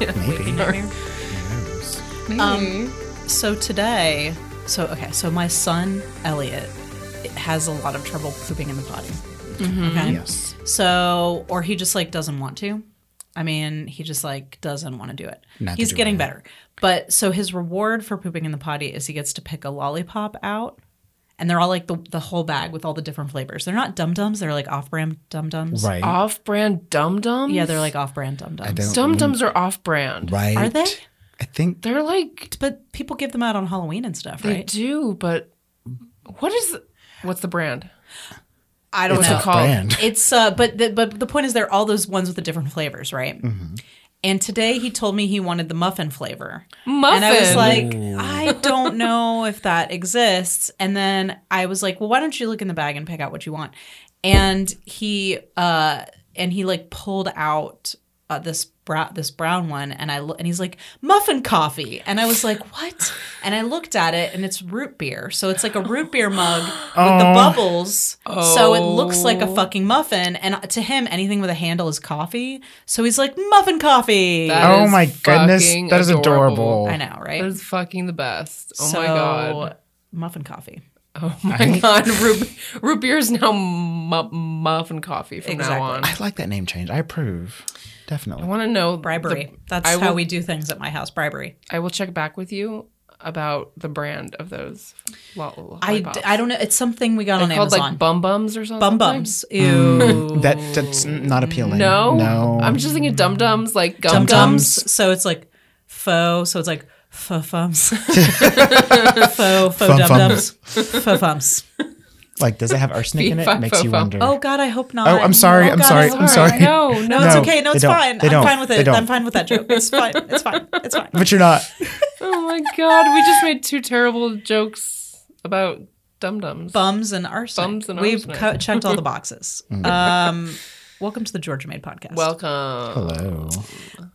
right now? Maybe. Waking nightmare. Um, so today, so okay, so my son Elliot has a lot of trouble pooping in the potty. Okay. Yes. So, or he just like doesn't want to. I mean, he just like doesn't want to do it. Not He's do getting it. better. But so his reward for pooping in the potty is he gets to pick a lollipop out. And they're all like the, the whole bag with all the different flavors. They're not dum dums, they're like off brand dum dums. Right. Off-brand Dum Dums. Yeah, they're like off brand dum dums. Dum Dums are off-brand. right. Are they? I think They're like But people give them out on Halloween and stuff, right? they do, but what is what's the brand? I don't it's know. a called? brand. It's uh, but the, but the point is they're all those ones with the different flavors, right? Mm-hmm. And today he told me he wanted the muffin flavor, Muffin. and I was like, I don't know if that exists. And then I was like, well, why don't you look in the bag and pick out what you want? And he uh, and he like pulled out uh, this brown this brown one, and I lo- and he's like muffin coffee, and I was like, what? And I looked at it, and it's root beer, so it's like a root beer mug with Oh. the bubbles, so it looks like a Oh. fucking muffin. And uh, to him, anything with a handle is coffee, so he's like muffin coffee. That oh my goodness, that is adorable. adorable. I know, right? That is fucking the best. Oh so, my god. muffin coffee. Oh my god. Root, root beer is now mu- muffin coffee from Exactly. now on. I like that name change. I approve. Definitely. I want to know Bribery. the- That's I how will- we do things at my house. Bribery. I will check back with you about the brand of those. Lo- lo- I, lollipops. d- I don't know. It's something we got They're on called Amazon. like bum bums or something. Bum bums. Hmm. Ew. that that's not appealing. No, No. I'm just thinking dum dums, like Dum gum dums. gums. So it's like faux. So it's like faux fums. faux faux Fum dum fum. dums. Faux fums. Like does it have arsenic in it? Fee-fi, Makes you wonder. Oh God, I hope not. Oh, I'm sorry, Oh, I'm God, sorry, I hope I'm sorry. No, No, no. it's No, okay. No, they it's don't. fine. They I'm don't. fine with They it. don't. I'm fine with that joke. It's fine. It's fine. It's fine. But you're not. Oh my god, we just made two terrible jokes about dum dums. Bums and arsenic. Bums and We've arsenic. co- checked all the boxes. Um, welcome to the Georgia Made podcast. Welcome. Hello.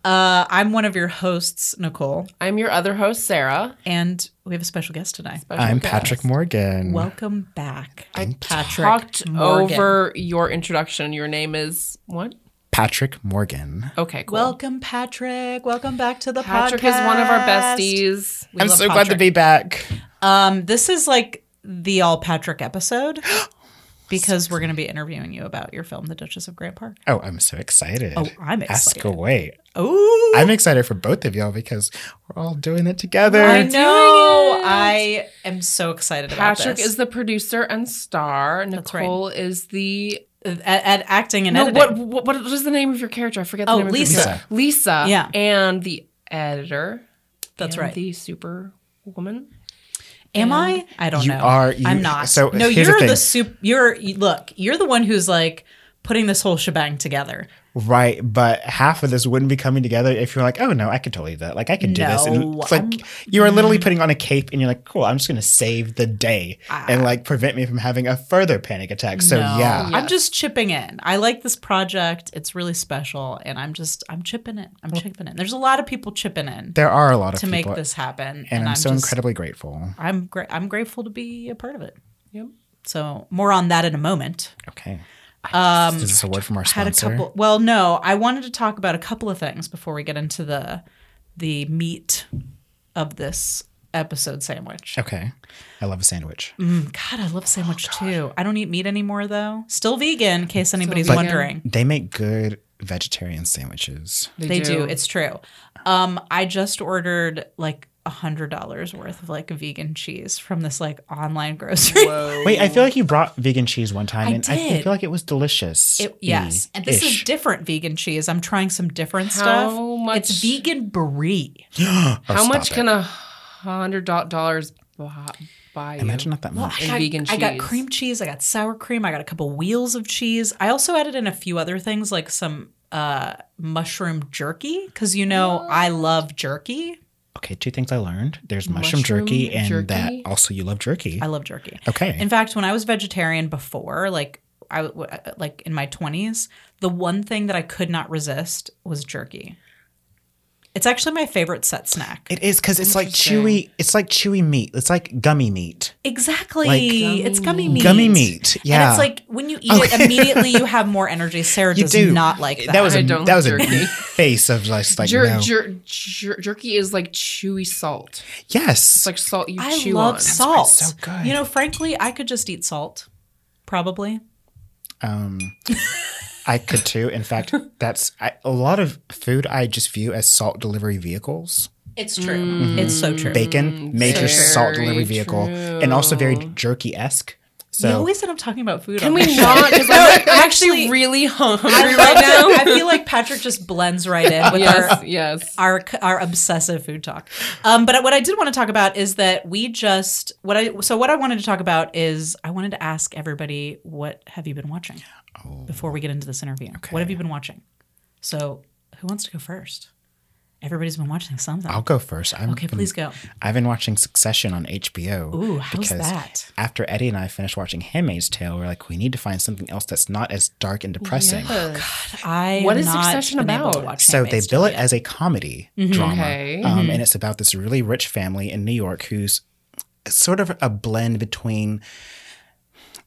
uh, I'm one of your hosts, Nicole, I'm your other host, Sarah. and we have a special guest today. Special I'm guest. Patrick Morgan. Welcome back, I Patrick. talked Morgan. over your introduction. Your name is what? Patrick Morgan. Okay, cool. Welcome, Patrick. Welcome back to the Patrick podcast. is one of our besties. We I'm love so glad to be back. Um, this is like the all Patrick episode because we're going to be interviewing you about your film, The Duchess of Grant Park. Oh, I'm so excited. Oh, I'm excited. Ask excited. away. Ooh, I'm excited for both of y'all because we're all doing it together. I know. I am so excited about Patrick is the producer and star. right. Nicole is the at, at acting and no. editing. What, what what is the name of your character? I forget the Oh, name Lisa. of your character. Lisa. Yeah. and the editor. That's and right. The super Am I? I don't You know. are- you- I'm not. so no, you're the, thing. soup. You're look. You're the one who's like putting this whole shebang together. Right, but half of this wouldn't be coming together if you're like, oh no, I could totally do that. Like I can do this. And No, it's like I'm- you are literally putting on a cape and you're like, cool, I'm just gonna save the day ah. and like prevent me from having a further panic attack. So No. yeah. I'm just chipping in. I like this project. It's really special, and I'm just I'm chipping in. I'm chipping in. There's a lot of people chipping in There are a lot of to people make this happen, and, I'm, so just, incredibly grateful. I'm gra- I'm grateful to be a part of it. Yep. So more on that in a moment. Okay. Um, Is this a word from our Had a sponsor? couple. Well, no, I wanted to talk about a couple of things before we get into the the meat of this episode sandwich. Okay. I love a sandwich. God, I love a sandwich too. I don't eat meat anymore though. Still vegan, in case anybody's vegan. wondering. They make good vegetarian sandwiches. They do. It's true. Um, I just ordered like a hundred dollars worth of like vegan cheese from this like online grocery. Wait, I feel like you brought vegan cheese one time I and I feel like it was delicious. It, yes, and this is different vegan cheese. I'm trying some different How stuff. much- It's vegan brie. Oh, How much it. can a hundred dollars buy you? Imagine not that much. And I got, vegan I got cream cheese. I got sour cream. I got a couple wheels of cheese. I also added in a few other things like some uh, mushroom jerky because you know I love jerky. Okay, two things I learned. There's mushroom, Mushroom jerky and jerky? that also you love jerky. I love jerky. Okay. In fact, when I was vegetarian before, like I uh, like in my 20s, the one thing that I could not resist was jerky. It's actually my favorite set snack. It is because it's like chewy. It's like chewy meat. It's like gummy meat. exactly. Like- it's gummy meat. Gummy meat. And Yeah. it's like when you eat it, immediately you have more energy. Sarah You does do. not like that. That was I a don't that was jerky. a face of just like Jer- no. jer- jer- jerky is like chewy salt. yes. It's like salt you I chew love on. salt. why it's so good. You know, frankly, I could just eat salt. Probably. Um, I could too. In fact, that's I, a lot of food I just view as salt delivery vehicles. It's true. It's so true. Bacon, major salt delivery vehicle, and also very jerky esque. we So always end up talking about food. Can on we show. not? Because I'm actually- actually really hungry I, right now. I feel like Patrick just blends right in with yes, our yes. our our obsessive food talk. Um, but what I did want to talk about is that we just what I so what I wanted to talk about is I wanted to ask everybody what have you been watching before we get into this interview. What have you been watching? So who wants to go first? Everybody's been watching something. I'll go first. I'm okay, please go. I've been watching Succession on HBO. Ooh, how's that? After Eddie and I finished watching Handmaid's Tale, we're like, we need to find something else that's not as dark and depressing. I What have is not Succession been able to about? watch So they bill it yet. as a comedy Mm-hmm. drama, Okay. um, and it's about this really rich family in New York who's sort of a blend between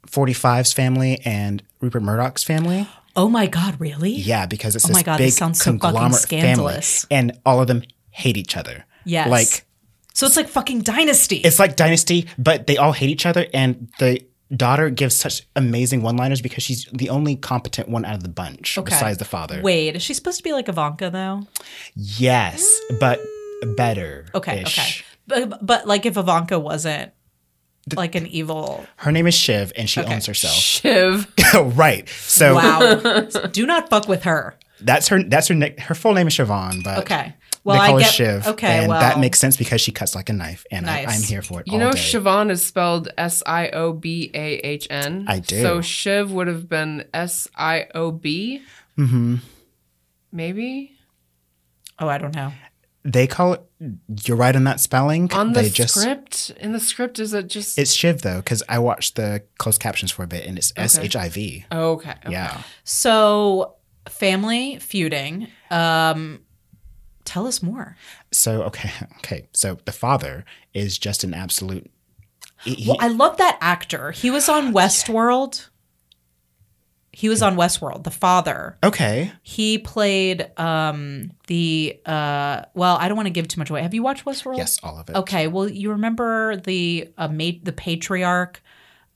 45's family and Rupert Murdoch's family. Oh my god, really? Yeah, because it's Oh this my God, big this sounds so fucking conglomerate scandalous. family, and all of them hate each other. Yes. like So it's like fucking Dynasty. it's like Dynasty, but they all hate each other, and the daughter gives such amazing one-liners because she's the only competent one out of the bunch Okay. besides the father. Wait, is she supposed to be like Ivanka though? Yes, but better. Okay, okay. But, but like if Ivanka wasn't like an evil Her name is Shiv, and she Okay. owns herself. Shiv. right. So wow, do not fuck with her. that's her. That's her. Nick, her full name is Siobhan, but Okay. Well, they I call her Shiv. okay. and well, that makes sense because she cuts like a knife, and Nice. I, I'm here for it. You all know, day. Siobhan is spelled S I O B A H N. I do. So Shiv would have been S I O B. Mm-hmm. Maybe Oh, I don't know. They call it. You're right on that spelling. on the they just. script. In the script, is it just? It's Shiv though, because I watched the closed captions for a bit, and it's S H I V. Oh, okay. okay. Yeah. So family feuding. Um, tell us more. So okay, okay. So the father is just an absolute. he- he- Well, I love that actor. He was on Westworld. He was on Westworld. The father. okay. He played um the uh well, I don't want to give too much away. Have you watched Westworld? Yes, all of it. Okay. Well, you remember the uh, mate the patriarch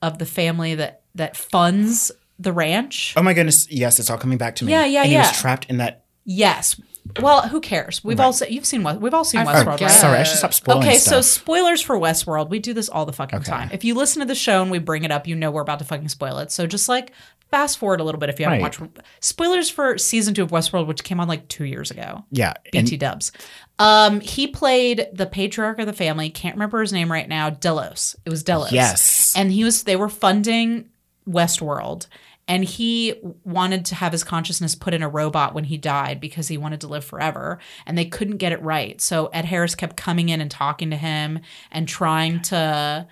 of the family that that funds the ranch? Oh my goodness! Yes, it's all coming back to me. Yeah, yeah, and yeah. He was trapped in that. Yes. Well, who cares? We've all se- you've seen West- we've all seen I Westworld, forget. right? Sorry, I should stop spoiling Okay, so spoilers for Westworld. We do this all the fucking time. If you listen to the show and we bring it up, you know we're about to fucking spoil it. So just like fast forward a little bit if you haven't Right. watched spoilers for season two of Westworld, which came on like two years ago. yeah, and Dubs. Um, he played the patriarch of the family. Can't remember his name right now. Delos. It was Delos. Yes. And he was. They were funding Westworld, and he wanted to have his consciousness put in a robot when he died because he wanted to live forever, and they couldn't get it right. So Ed Harris kept coming in and talking to him and trying to.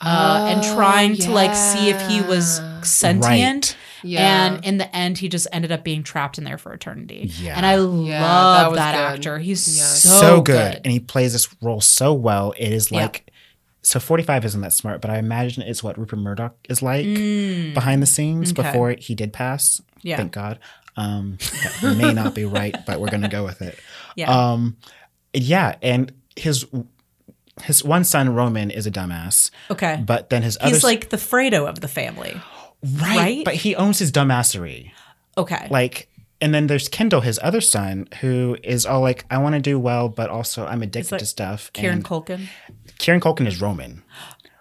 Uh, and trying to like see if he was sentient, Right. Yeah. and in the end, he just ended up being trapped in there for eternity. Yeah. And I that love was that, actor. He's so, so, good. and he plays this role so well. It is Yeah. like. So 45 isn't that smart, but I imagine it's what Rupert Murdoch is like behind the scenes Mm. Okay. before he did pass. Yeah. Thank God. Um, that may not be right, but we're going to go with it. Yeah. Um, yeah, and his his one son Roman is a dumbass, okay. but then his other He's like the Fredo of the family. right, right? but he owns his dumbassery. Okay. Like, and then there's Kendall, his other son, who is all like, "I want to do well, but also I'm addicted like to stuff." Kieran Culkin. Kieran Culkin is Roman,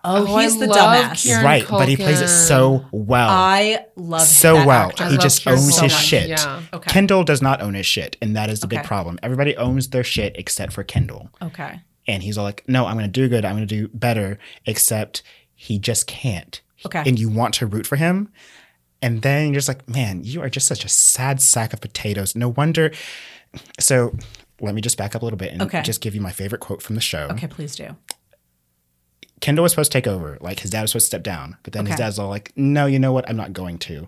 Oh, Oh, I he's the love dumbass. Kieran right? But he plays it so well, I love so that well. actor. He just Kieran owns his Culkin. shit. Yeah. Okay. Kendall does not own his shit, and that is the big problem. Everybody owns their shit except for Kendall. Okay. and he's all like, "No, I'm going to do good. I'm going to do better." Except he just can't. Okay. And you want to root for him, and then you're just like, "Man, you are just such a sad sack of potatoes." No wonder. So let me just back up a little bit and Okay. just give you my favorite quote from the show. Okay, please do. Kendall was supposed to take over. Like his dad was supposed to step down, but then his dad's all like, "No, you know what? I'm not going to."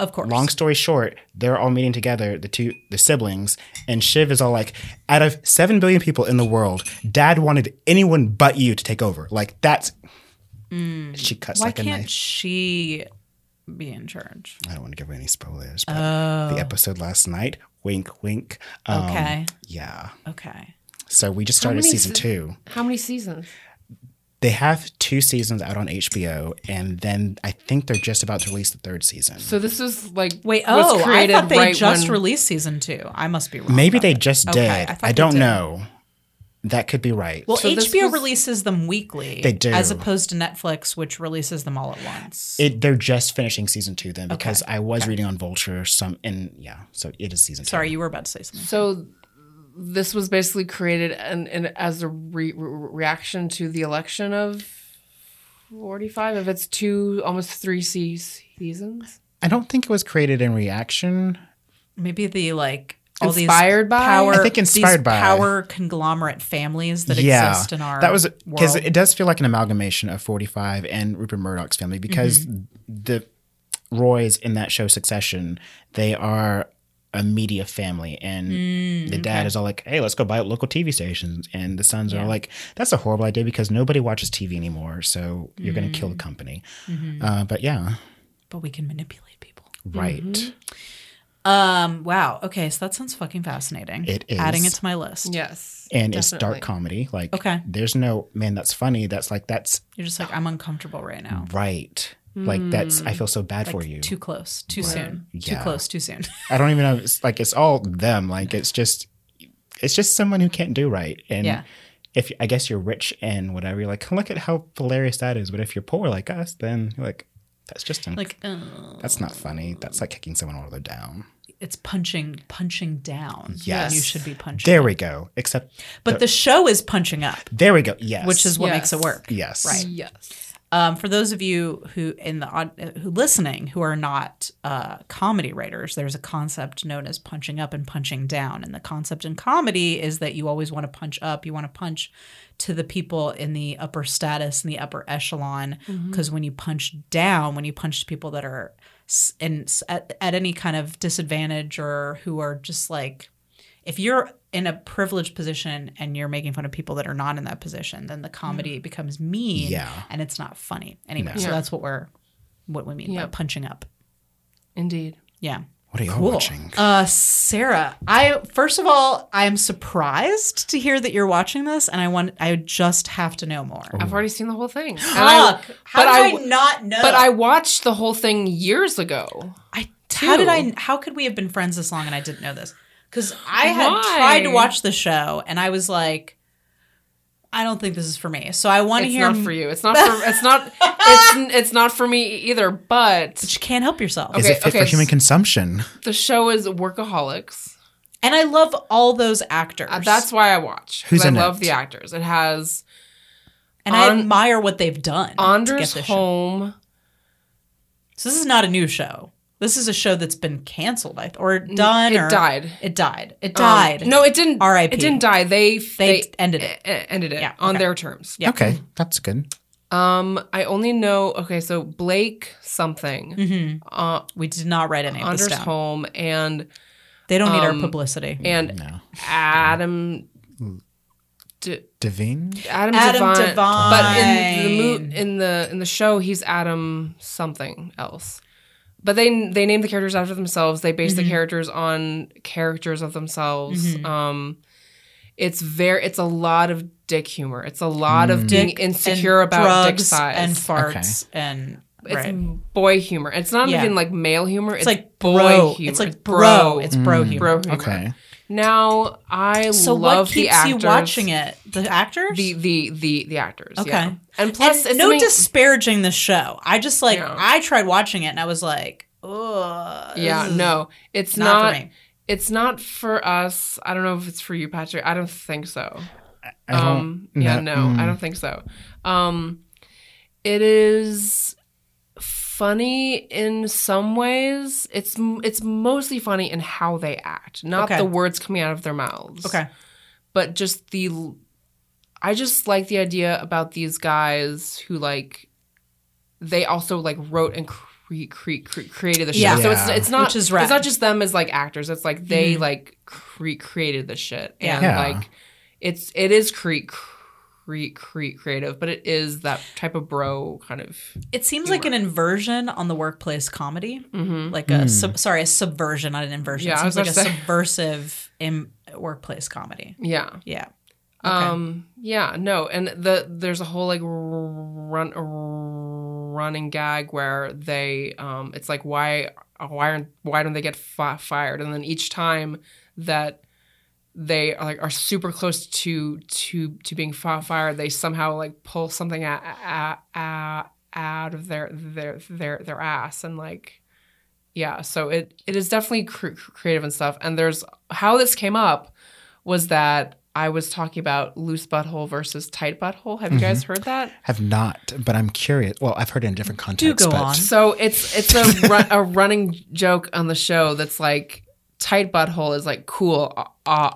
Of course. Long story short, they're all meeting together, the two the siblings, and Shiv is all like, out of seven billion people in the world, Dad wanted anyone but you to take over. Like that's she cuts Why like a can't knife. she be in charge? I don't want to give away any spoilers, but the episode last night, wink, wink. Um, Okay. Yeah. Okay. So we just started season se- two. How many seasons? They have two seasons out on HBO, and then I think they're just about to release the third season. So this is like Wait, was oh, I thought they right just when- released season two. I must be wrong. Maybe they that. just Okay, did. I I, don't did. know. That could be right. Well, So HBO was- releases them weekly. They do. As opposed to Netflix, which releases them all at once. It, they're just finishing season two then because I was reading on Vulture some and yeah, so it is season two Sorry, you were about to say something. So this was basically created and, and as a re- re- reaction to the election of 45 if it's two almost three seasons. I don't think it was created in reaction. Maybe the like all Inspired these by? power, I think inspired these by. power conglomerate families that yeah, exist in our that was because world. it does feel like an amalgamation of Forty Five and Rupert Murdoch's family because Mm-hmm. the Roys in that show Succession they are a media family and Mm, the dad is all like hey let's go buy local tv stations and the sons are like that's a horrible idea because nobody watches tv anymore so you're going to Mm. kill the company Mm-hmm. uh, but yeah but we can manipulate people. right Mm-hmm. Um. Wow. Okay. So that sounds fucking fascinating. It Adding it to my list. yes and it's dark comedy like Okay. there's no man that's funny that's like that's You're just like I'm uncomfortable right now. right like that's i feel so bad for you Too close. Too soon. Too close. Too soon. I don't even know. It's like it's all them. Like it's just, it's just someone who can't do right. And Yeah. if I guess you're rich and whatever, you're like, look at how hilarious that is. But if you're poor like us, then you're like, that's just un- like uh, that's not funny. That's like kicking someone while they're down. it's punching punching down. Yes. You should be punching. There we go. Except But the show is punching up, there we go. Yes. which is what Yes. makes it work. yes. Right. yes Um, for those of you who in the who listening who are not uh, comedy writers, there's a concept known as punching up and punching down. And the concept in comedy is that you always want to punch up. You want to punch to the people in the upper status and the upper echelon. Because when you punch down, when you punch to people that are in at, at any kind of disadvantage or who are just like if you're in a privileged position and you're making fun of people that are not in that position, then the comedy becomes mean Yeah. and it's not funny anyway. No. So Yeah. that's what we're what we mean by punching up. indeed Yeah. What are y'all Cool. watching? Uh Sarah, I first of all, I am surprised to hear that you're watching this and I want I just have to know more. i've already seen the whole thing And I- How but did I I, w- not know? but i watched the whole thing years ago I how did. I how could we have been friends this long and I didn't know this? Cuz I had Why? tried to watch the show and I was like I don't think this is for me. So I want to hear. it's hear not for you it's not for it's not it's it's not for me either but But you can't help yourself. Is okay, it fit okay, for human consumption? the show is workaholics And I love all those actors. Uh, that's why i watch 'cause Who's i love it? the actors it has and I admire what they've done to get anders this show. Holm So this is not a new show. This is a show that's been canceled, I th- or done. it or died. It died. It Um, died. no, it didn't. R.I.P.. It didn't die. They They ended it. e- ended it Yeah, on okay. their terms. Yeah. Okay, that's good. Um, I only know. Okay, so Blake something, Mm-hmm. uh, we did not write any of this Anders down. Holm, and They don't need our um, publicity. and No. Adam. D- DeVine? Adam, Adam Devine, but in the mo- in the in the show, he's Adam something else. But they they name the characters after themselves. They base Mm-hmm. the characters on characters of themselves. Um, it's very it's a lot of dick humor. It's a lot of being Dick insecure about dick size and farts and It's right. boy humor. It's not Yeah. even like male humor. It's, It's like boy bro. humor. It's like bro. It's bro humor. bro humor. Okay. Now I So love what the keeps actors. you watching it? The actors? The the the the actors. Okay. Yeah. And plus, and it's no something- disparaging the show. I just like Yeah. I tried watching it and I was like, ugh. Yeah, no, it's not, not. for me. It's not for us. I don't know if it's for you, Patrick. I don't think so. I don't. Um, yeah, no, no, mm. I don't think so. Um, it is funny in some ways. It's it's mostly funny in how they act, not Okay. the words coming out of their mouths. Okay. but just the. I just like the idea about these guys who like. They also like wrote and cre- cre- cre- created the show. Yeah. So it's it's not Which is it's not just them as like actors. It's like they mm-hmm. like cre- created the shit. And Yeah. like it's it is cre- cre- cre- creative, but it is that type of bro kind of It seems like an inversion on the workplace comedy, like a sub, sorry, a subversion, not an inversion. Yeah, it I was seems like a say. subversive in workplace comedy. yeah. Yeah. Um. Yeah. No. And the there's a whole like run running gag where they um. It's like why why aren't why don't they get fi- fired? And then each time that they are like are super close to to to being fi- fired, they somehow like pull something out, out, out of their their their their ass and like yeah. So it it is definitely cr- creative and stuff. And there's how this came up was that I was talking about loose butthole versus tight butthole. Have you guys heard that? Have not, but I'm curious. Well, I've heard it in different contexts. Do go but on. So it's it's a run, a running joke on the show that's like tight butthole is like cool, uh,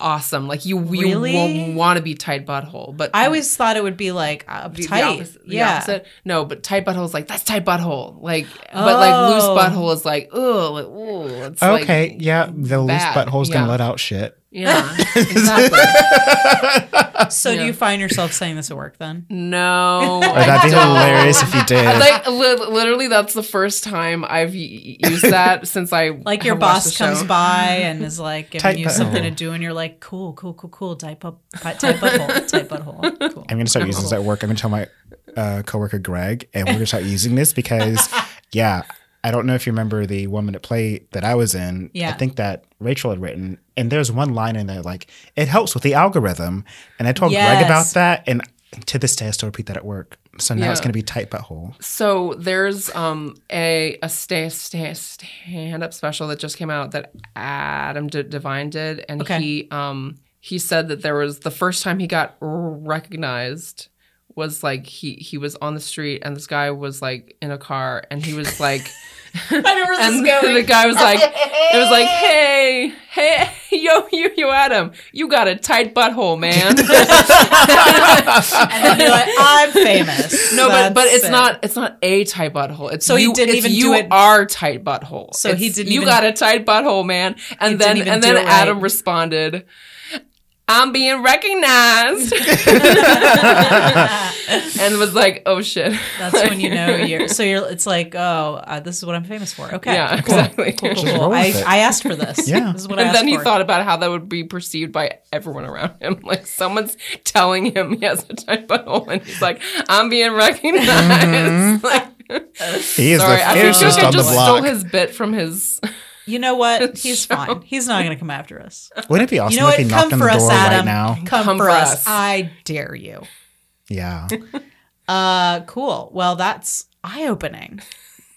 awesome. Like you you Really? you want to be tight butthole, but I always thought it would be like the- the uptight. opposite- the yeah. opposite. No, but tight butthole is like that's tight butthole. Like, but like loose Oh. butthole is like oh, like, ooh, it's okay, like, yeah, the loose bad. butthole's gonna Yeah. let out shit. Yeah, exactly. So do Yeah. you find yourself saying this at work then? No, Or that'd be hilarious if you did. like li- literally that's the first time I've y- used that since I Like your have watched boss the comes show. by and is like giving Tight you something to butthole. do, and you're like, cool, cool, cool, cool, tight, bu- tight butthole, tight butthole. Cool. I'm gonna start using this at work. I'm gonna tell my uh, coworker Greg, and we're gonna start using this because, yeah, I don't know if you remember the one minute play that I was in. Yeah. I think that Rachel had written, and there's one line in there like it helps with the algorithm, and I told Greg about that, and to this day I still repeat that at work. So now it's gonna be tight butthole. So there's um a a stay, stay, stand up special that just came out that Adam D- DeVine did, and Okay. he um he said that there was the first time he got recognized was like he he was on the street and this guy was like in a car and he was like. I know where and the guy was like, it was like, hey, hey, yo, you, you, Adam, you got a tight butthole, man. and then you're like, I'm famous. no, but but it's it. not it's not a tight butthole. It's So he you, didn't it's even you do it- are tight butthole. So he didn't You even- got a tight butthole, man. And then and then it right. Adam responded. I'm being recognized, and was like, "Oh shit!" That's when you know you're. So you're. It's like, oh, uh, this is what I'm famous for. Okay, Yeah, cool. exactly. Cool, cool, cool. I. I asked for this. Yeah. this is what I And asked then he for. thought about how that would be perceived by everyone around him. Like someone's telling him he has a tight butthole, and he's like, "I'm being recognized." Like, He is sorry, the I think fiercest Shuka on the just stole his bit from his. You know what? He's show. fine. He's not going to come after us. Wouldn't it be awesome You know if what? he knocked Come on for the us, door Adam. right now? Come, Come for for us. us. I dare you. Yeah, Uh, cool. Well, that's eye opening.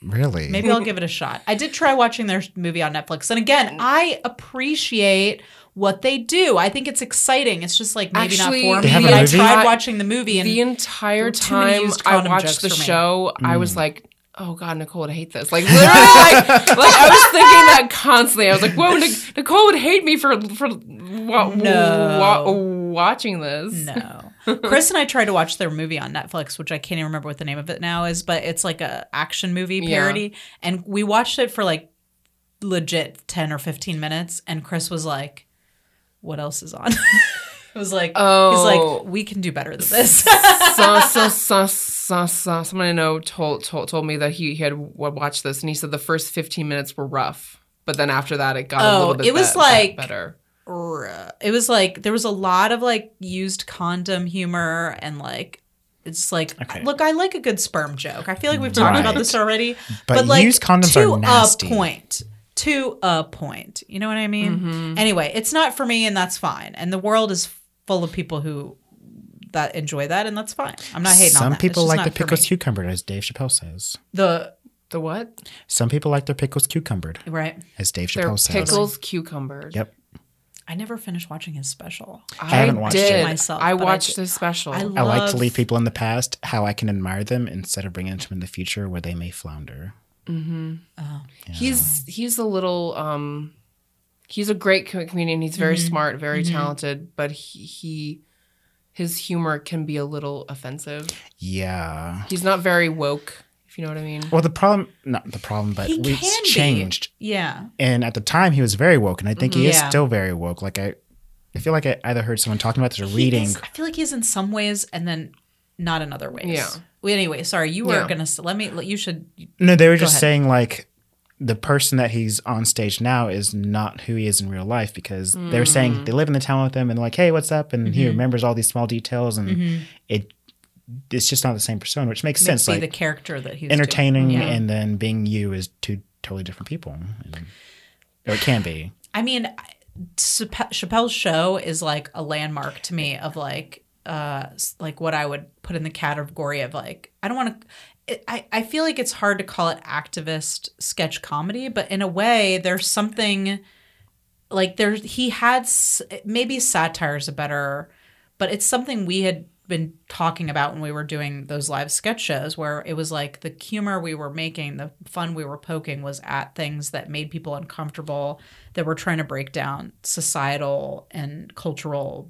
really. Maybe I'll give it a shot. I did try watching their movie on Netflix, and again, I appreciate what they do. I think it's exciting. It's just like maybe Actually, not for They me. have a But I movie? tried watching the movie, and the entire too many time used I condom watched the for me. show, I Mm. was like, "Oh God, Nicole would hate this." Like literally, like, like I was thinking that constantly. I was like, "Whoa, Nic- Nicole would hate me for for wa- No. wa- watching this." No. Chris and I tried to watch their movie on Netflix, which I can't even remember what the name of it now is, but it's like a action movie Yeah. parody. And we watched it for like legit 10 or 15 minutes. And Chris was like, What else is on? it was like, Oh. He's like, oh. We can do better than this. so, so, so, so, so, someone I know told, told told me that he, he had watched this, and he said the first fifteen minutes were rough, but then after that, it got a Oh, little bit. it was be- like- better. it was like, there was a lot of like used condom humor and like, it's like, Okay. look, I like a good sperm joke. I feel like we've talked about this already. But like used condoms to are nasty. a point. To a point. You know what I mean? Mm-hmm. Anyway, it's not for me and that's fine. And the world is full of people who that enjoy that and that's fine. I'm not hating on Some that. It's people just like the for pickles me. cucumbered, as Dave Chappelle says. The The what? Some people like their pickles cucumbered, right. as Dave They're Chappelle says. pickles cucumbered. Yep. I never finished watching his special. I, haven't watched did. it. myself, I but I watched did- special. I I like to leave people in the past how I can admire them instead of bringing them in the future where they may flounder. Mm-hmm. He's he's a little um he's a great comedian. He's very Mm-hmm. smart, very talented, but he, he his humor can be a little offensive. Yeah. He's not very woke. if you know what I mean. Well, the problem, not the problem, but He we can be. changed. Yeah. And at the time, he was very woke, and I think he is Yeah. still very woke. Like I, I feel like I either heard someone talking about this or He reading. is- I feel like he's in some ways and then not in other ways. Yeah. Well, anyway, sorry, you were Yeah. gonna let me. You should. No, they were just ahead. saying like the person that he's on stage now is not who he is in real life because they were Mm. saying they live in the town with him and like, hey, what's up? And Mm-hmm. he remembers all these small details and it it's just not the same persona, which makes sense. be Like the character that he's entertaining. Yeah. and then being you is two totally different people. And- or it can be. I mean, Chappelle's show is like a landmark to me of like, uh, like what I would put in the category of like, I don't want to. I, I feel like it's hard to call it activist sketch comedy, but in a way, there's something like there's he had maybe satire is a better, but it's something we had been talking about when we were doing those live sketch shows where it was like the humor we were making, the fun we were poking was at things that made people uncomfortable, that were trying to break down societal and cultural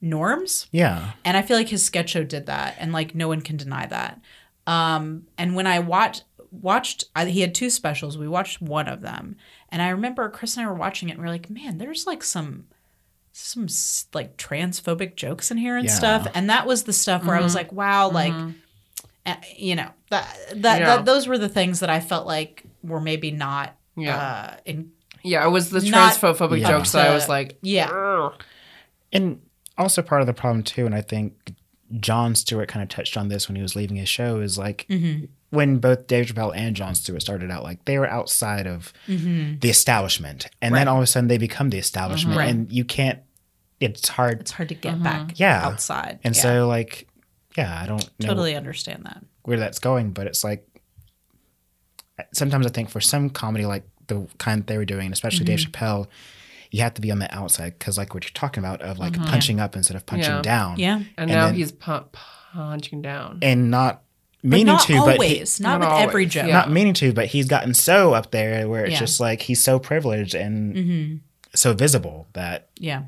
norms. Yeah. And I feel like his sketch show did that, and like no one can deny that. Um, and when I watched watched, I, he had two specials. We watched one of them, and I remember Chris and I were watching it, and we are like, "Man, there's like some." some s- like transphobic jokes in here and Yeah. stuff and that was the stuff where i was like wow like uh, you know that that, Yeah. that those were the things that i felt like were maybe not Yeah. uh in Yeah, it was the transphobic Yeah. jokes that I was like, yeah "Ugh." And also part of the problem too, and I think Jon Stewart kind of touched on this when he was leaving his show, is like Mm-hmm. when both Dave Chappelle and Jon Stewart started out, like they were outside of the establishment, and then Mm-hmm. All of a sudden they become the establishment, Right. and you can't. It's hard, it's hard to get back Yeah. outside and Yeah. so like, yeah, I don't know totally understand that where that's going, but it's like sometimes I think for some comedy like the kind they were doing, especially Dave Mm-hmm. Chappelle, you have to be on the outside because like what you're talking about of like punching up instead of punching Yeah. down, Mm-hmm. yeah and, And now then- he's pu- punching down. and not but meaning not to, but he, always not, Not with every joke yeah. not meaning to, but he's gotten so up there where it's Yeah. just like he's so privileged and Mm-hmm. so visible that yeah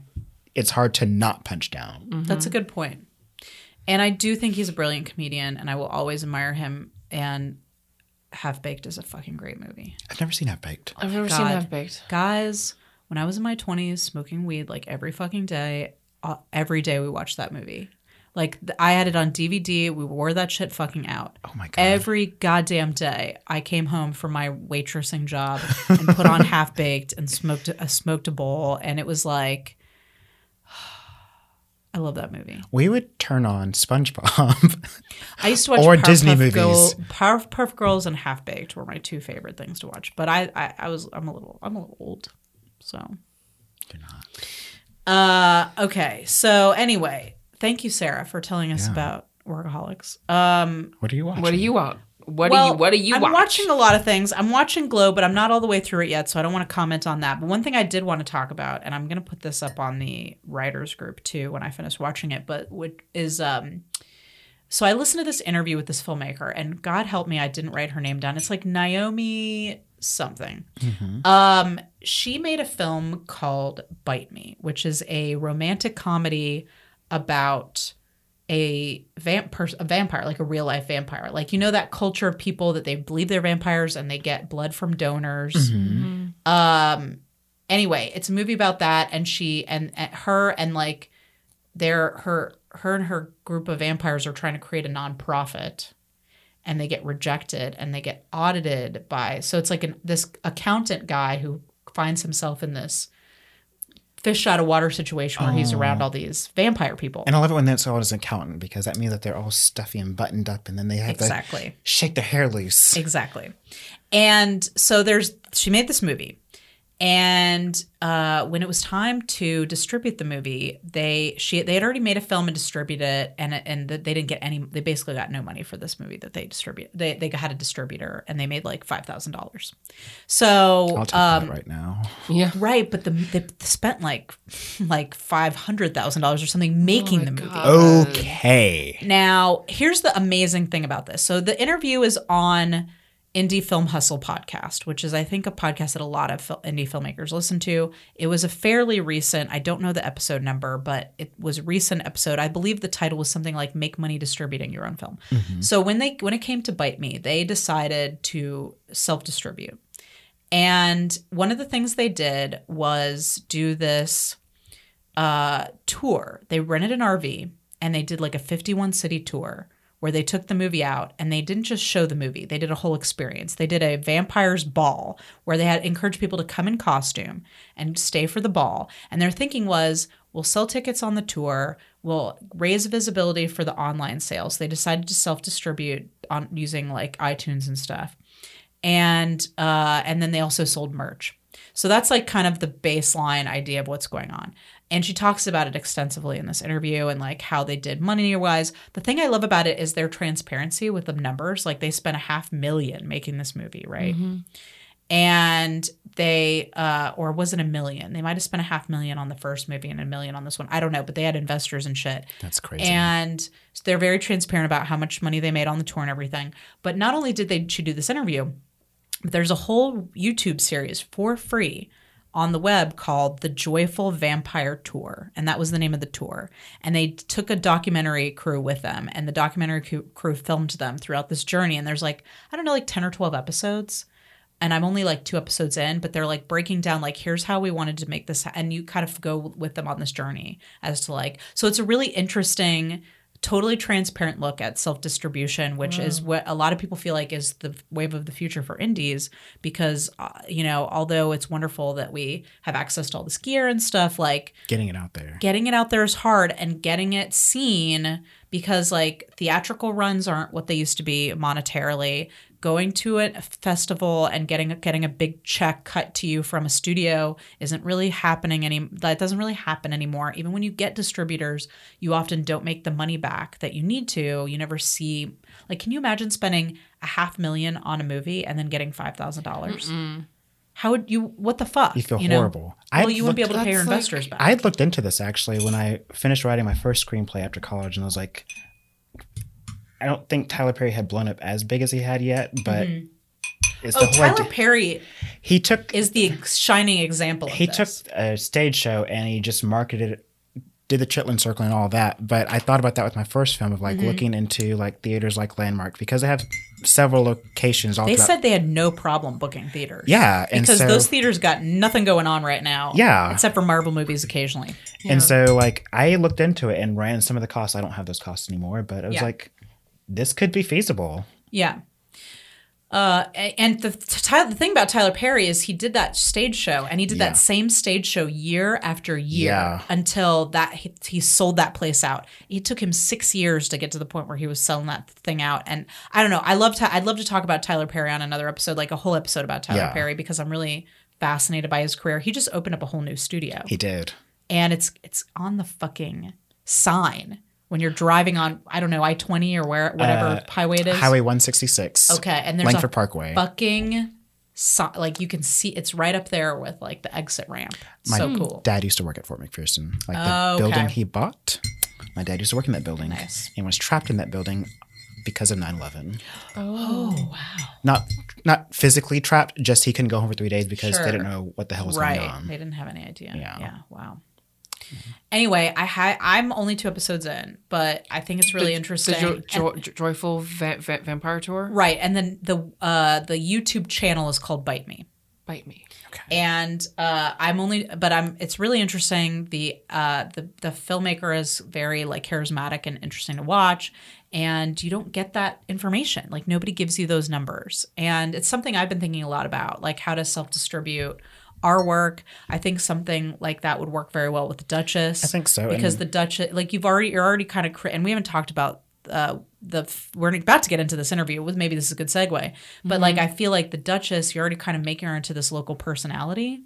it's hard to not punch down. That's a good point. And I do think he's a brilliant comedian, and I will always admire him. And Half Baked is a fucking great movie. I've never seen Half Baked. I've never seen Half Baked. Guys, when I was in my 20s smoking weed like every fucking day, uh, every day we watched that movie. Like th- I had it on DVD. We wore that shit fucking out. Oh my god! Every goddamn day, I came home from my waitressing job and put on Half Baked and smoked a smoked a bowl, and it was like, I love that movie. we would turn on SpongeBob. I used to watch Or Powerpuff Disney movies. Girl, Powerpuff Girls and Half Baked were my two favorite things to watch. But I, I, I was, I'm a little, I'm a little old, so. You're not. Uh, okay. So anyway, thank you, Sarah, for telling us Yeah. about workaholics. Um, What are you watching? What do you want? What well, do you What do you I'm watch? watching a lot of things. I'm watching Glow, but I'm not all the way through it yet, so I don't want to comment on that. But one thing I did want to talk about, and I'm going to put this up on the writers group too when I finish watching it, but what is um. So I listened to this interview with this filmmaker, and God help me, I didn't write her name down. It's like Naomi something. Um, she made a film called Bite Me, which is a romantic comedy about a vamp a vampire, like a real life vampire. Like you know that culture of people that they believe they're vampires and they get blood from donors. Um anyway, it's a movie about that and she and, and her and like their her her and her group of vampires are trying to create a nonprofit and they get rejected and they get audited by so it's like an this accountant guy who finds himself in this fish out of water situation where he's around oh. all these vampire people. And I love it when that's all as an accountant because that means that they're all stuffy and buttoned up, and then they have Exactly. to shake their hair loose. Exactly. And so there's she made this movie. And uh, when it was time to distribute the movie, they she they had already made a film and distributed it, and and they didn't get any. They basically got no money for this movie that they distribute. They they had a distributor, and they made like five thousand dollars. So I'll take um, that right now. yeah. right, but the they spent like like five hundred thousand dollars or something making my the movie. God. Okay. Now, here's the amazing thing about this. So the interview is on Indie Film Hustle podcast, which is, I think, a podcast that a lot of indie filmmakers listen to. It was a fairly recent, I don't know the episode number, but it was a recent episode. I believe the title was something like Make Money Distributing Your Own Film. So when they when it came to Bite Me, they decided to self-distribute. And one of the things they did was do this uh, tour. They rented an RV and they did like a 51 city tour where they took the movie out and they didn't just show the movie. They did a whole experience. They did a vampires ball where they had encouraged people to come in costume and stay for the ball. And their thinking was, we'll sell tickets on the tour, we'll raise visibility for the online sales. They decided to self-distribute on using like iTunes and stuff and uh, and then they also sold merch. So that's like kind of the baseline idea of what's going on. And she talks about it extensively in this interview and like how they did money wise. The thing I love about it is their transparency with the numbers. Like they spent a half million making this movie, right? And they, uh, or was it a million? They might have spent a half million on the first movie and a million on this one. I don't know, but they had investors and shit. That's crazy. And they're very transparent about how much money they made on the tour and everything. But not only did they she do this interview, but there's a whole YouTube series for free on the web called The Joyful Vampire Tour. And that was the name of the tour. And they took a documentary crew with them, and the documentary crew- filmed them throughout this journey. And there's like, I don't know, like 10 or 12 episodes. And I'm only like two episodes in, but they're like breaking down, like, here's how we wanted to make this. And you kind of go with them on this journey as to like, so it's a really interesting totally transparent look at self distribution, which is what a lot of people feel like is the wave of the future for indies. Because, uh, you know, although it's wonderful that we have access to all this gear and stuff, like Getting it out there. getting it out there is hard and getting it seen because, like, theatrical runs aren't what they used to be monetarily. Going to a festival and getting getting a big check cut to you from a studio isn't really happening any. That doesn't really happen anymore. Even when you get distributors, you often don't make the money back that you need to. You never see like. Can you imagine spending a half million on a movie and then getting five thousand dollars? How would you? What the fuck? You feel know? horrible. Well, I'd you wouldn't be able to pay your like- investors back. I had looked into this actually when I finished writing my first screenplay after college, and I was like, I don't think Tyler Perry had blown up as big as he had yet, but it's Oh, Tyler idea. Perry He took is the shining example. Of he this. took a stage show and he just marketed it did the chitlin circuit and all that but i thought about that with my first film of like Mm-hmm. looking into like theaters like landmark because they have several locations all They throughout said they had no problem booking theaters. yeah because so those theaters got nothing going on right now. Yeah. except for Marvel movies occasionally. and so like i looked into it and ran some of the costs i don't have those costs anymore but it was Yeah. like this could be feasible Yeah. Uh, and the the thing about Tyler Perry is he did that stage show, and he did Yeah. that same stage show year after year Yeah. until that he, he sold that place out. It took him six years to get to the point where he was selling that thing out. And I don't know. I love to. I'd love to talk about Tyler Perry on another episode, like a whole episode about Tyler Yeah. Perry, because I'm really fascinated by his career. He just opened up a whole new studio. he did and it's it's on the fucking sign when you're driving on I don't know I twenty or where whatever highway it is. Uh, highway 166 Okay, and there's langford a parkway fucking si- like you can see it's right up there with like the exit ramp. my so cool. dad used to work at fort mcpherson like the Oh, okay. building he bought my dad used to work in that building Nice. and was trapped in that building because of 9-11 Oh wow! not not physically trapped just he couldn't go home for three days because Sure. they didn't know what the hell was Right, going on they didn't have any idea. Yeah. Yeah, wow. Anyway, I ha- I'm only two episodes in, but I think it's really The- interesting. The jo- jo- jo- joyful va- va- vampire tour. right, and then the uh, the YouTube channel is called Bite Me. Bite me. Okay. And uh, I'm only, but I'm. It's really interesting. The uh, the the filmmaker is very like charismatic and interesting to watch, and you don't get that information. Like nobody gives you those numbers, and it's something I've been thinking a lot about, like how to self distribute our work. I think something like that would work very well with the Duchess. I think so, because and- the Duchess, like you've already, you're already kind of, cri- and we haven't talked about uh, the we're about to get into this interview with maybe this is a good segue but like Mm-hmm. i feel like the duchess you're already kind of making her into this local personality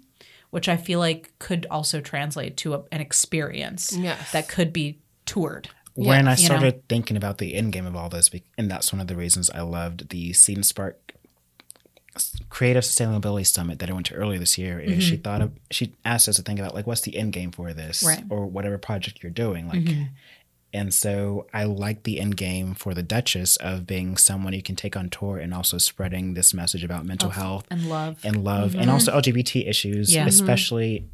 which i feel like could also translate to a, an experience Yes. that could be toured when I you know? started thinking about the end game of all this, be- and that's one of the reasons I loved the Seed and Spark Creative Sustainability Summit that I went to earlier this year. Is she thought of she asked us to think about like what's the end game for this Mm-hmm. Right. Mm-hmm. or whatever project you're doing. Like And so I like the end game for the Duchess of being someone you can take on tour and also spreading this message about mental health and love. and love and also LGBT issues, Yeah. Mhm. especially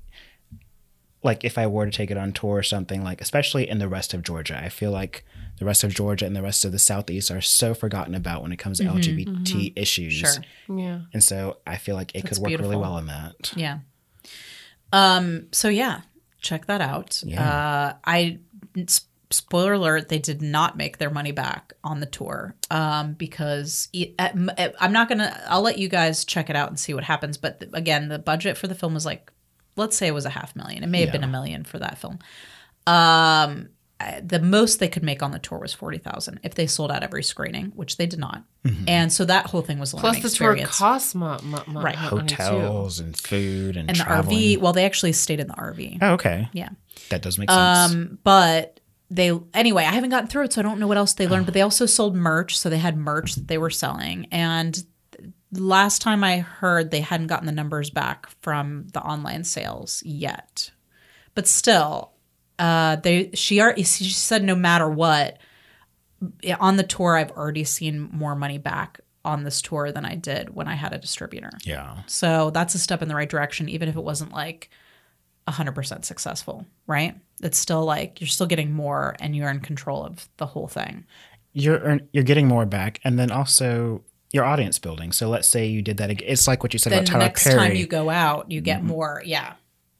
like if I were to take it on tour or something, like especially in the rest of Georgia. I feel like the rest of Georgia and the rest of the Southeast are so forgotten about when it comes to LGBT issues. Sure. Yeah. And so I feel like it That's could work really well in that. Yeah. Um. So yeah, check that out. Yeah. Uh, I spoiler alert: they did not make their money back on the tour. Um, because at I'm not gonna. I'll let you guys check it out and see what happens. But th- again, the budget for the film was like, let's say it was a half million. It may have been a million for that film. Um. I- The most they could make on the tour was forty thousand if they sold out every screening, which they did not, and so that whole thing was a Plus, learning the tour experience. costs mo- mo- mo- Right. Hotels and food and, and the. RV. Well, they actually stayed in the RV. Oh, okay. Yeah. That does make sense. Um, but they anyway, I haven't gotten through it, so I don't know what else they learned. But they also sold merch, so they had merch that they were selling. And last time I heard, they hadn't gotten the numbers back from the online sales yet. But still, uh, they she are she said no matter what on the tour, I've already seen more money back on this tour than I did when I had a distributor. yeah. So that's a step in the right direction, even if it wasn't like 100% successful, right? It's still like you're still getting more and you're in control of the whole thing. You're you're getting more back, and then also your audience building. So let's say you did that. It's like what you said Then about Tyler next Perry. time you go out, you get more. Yeah.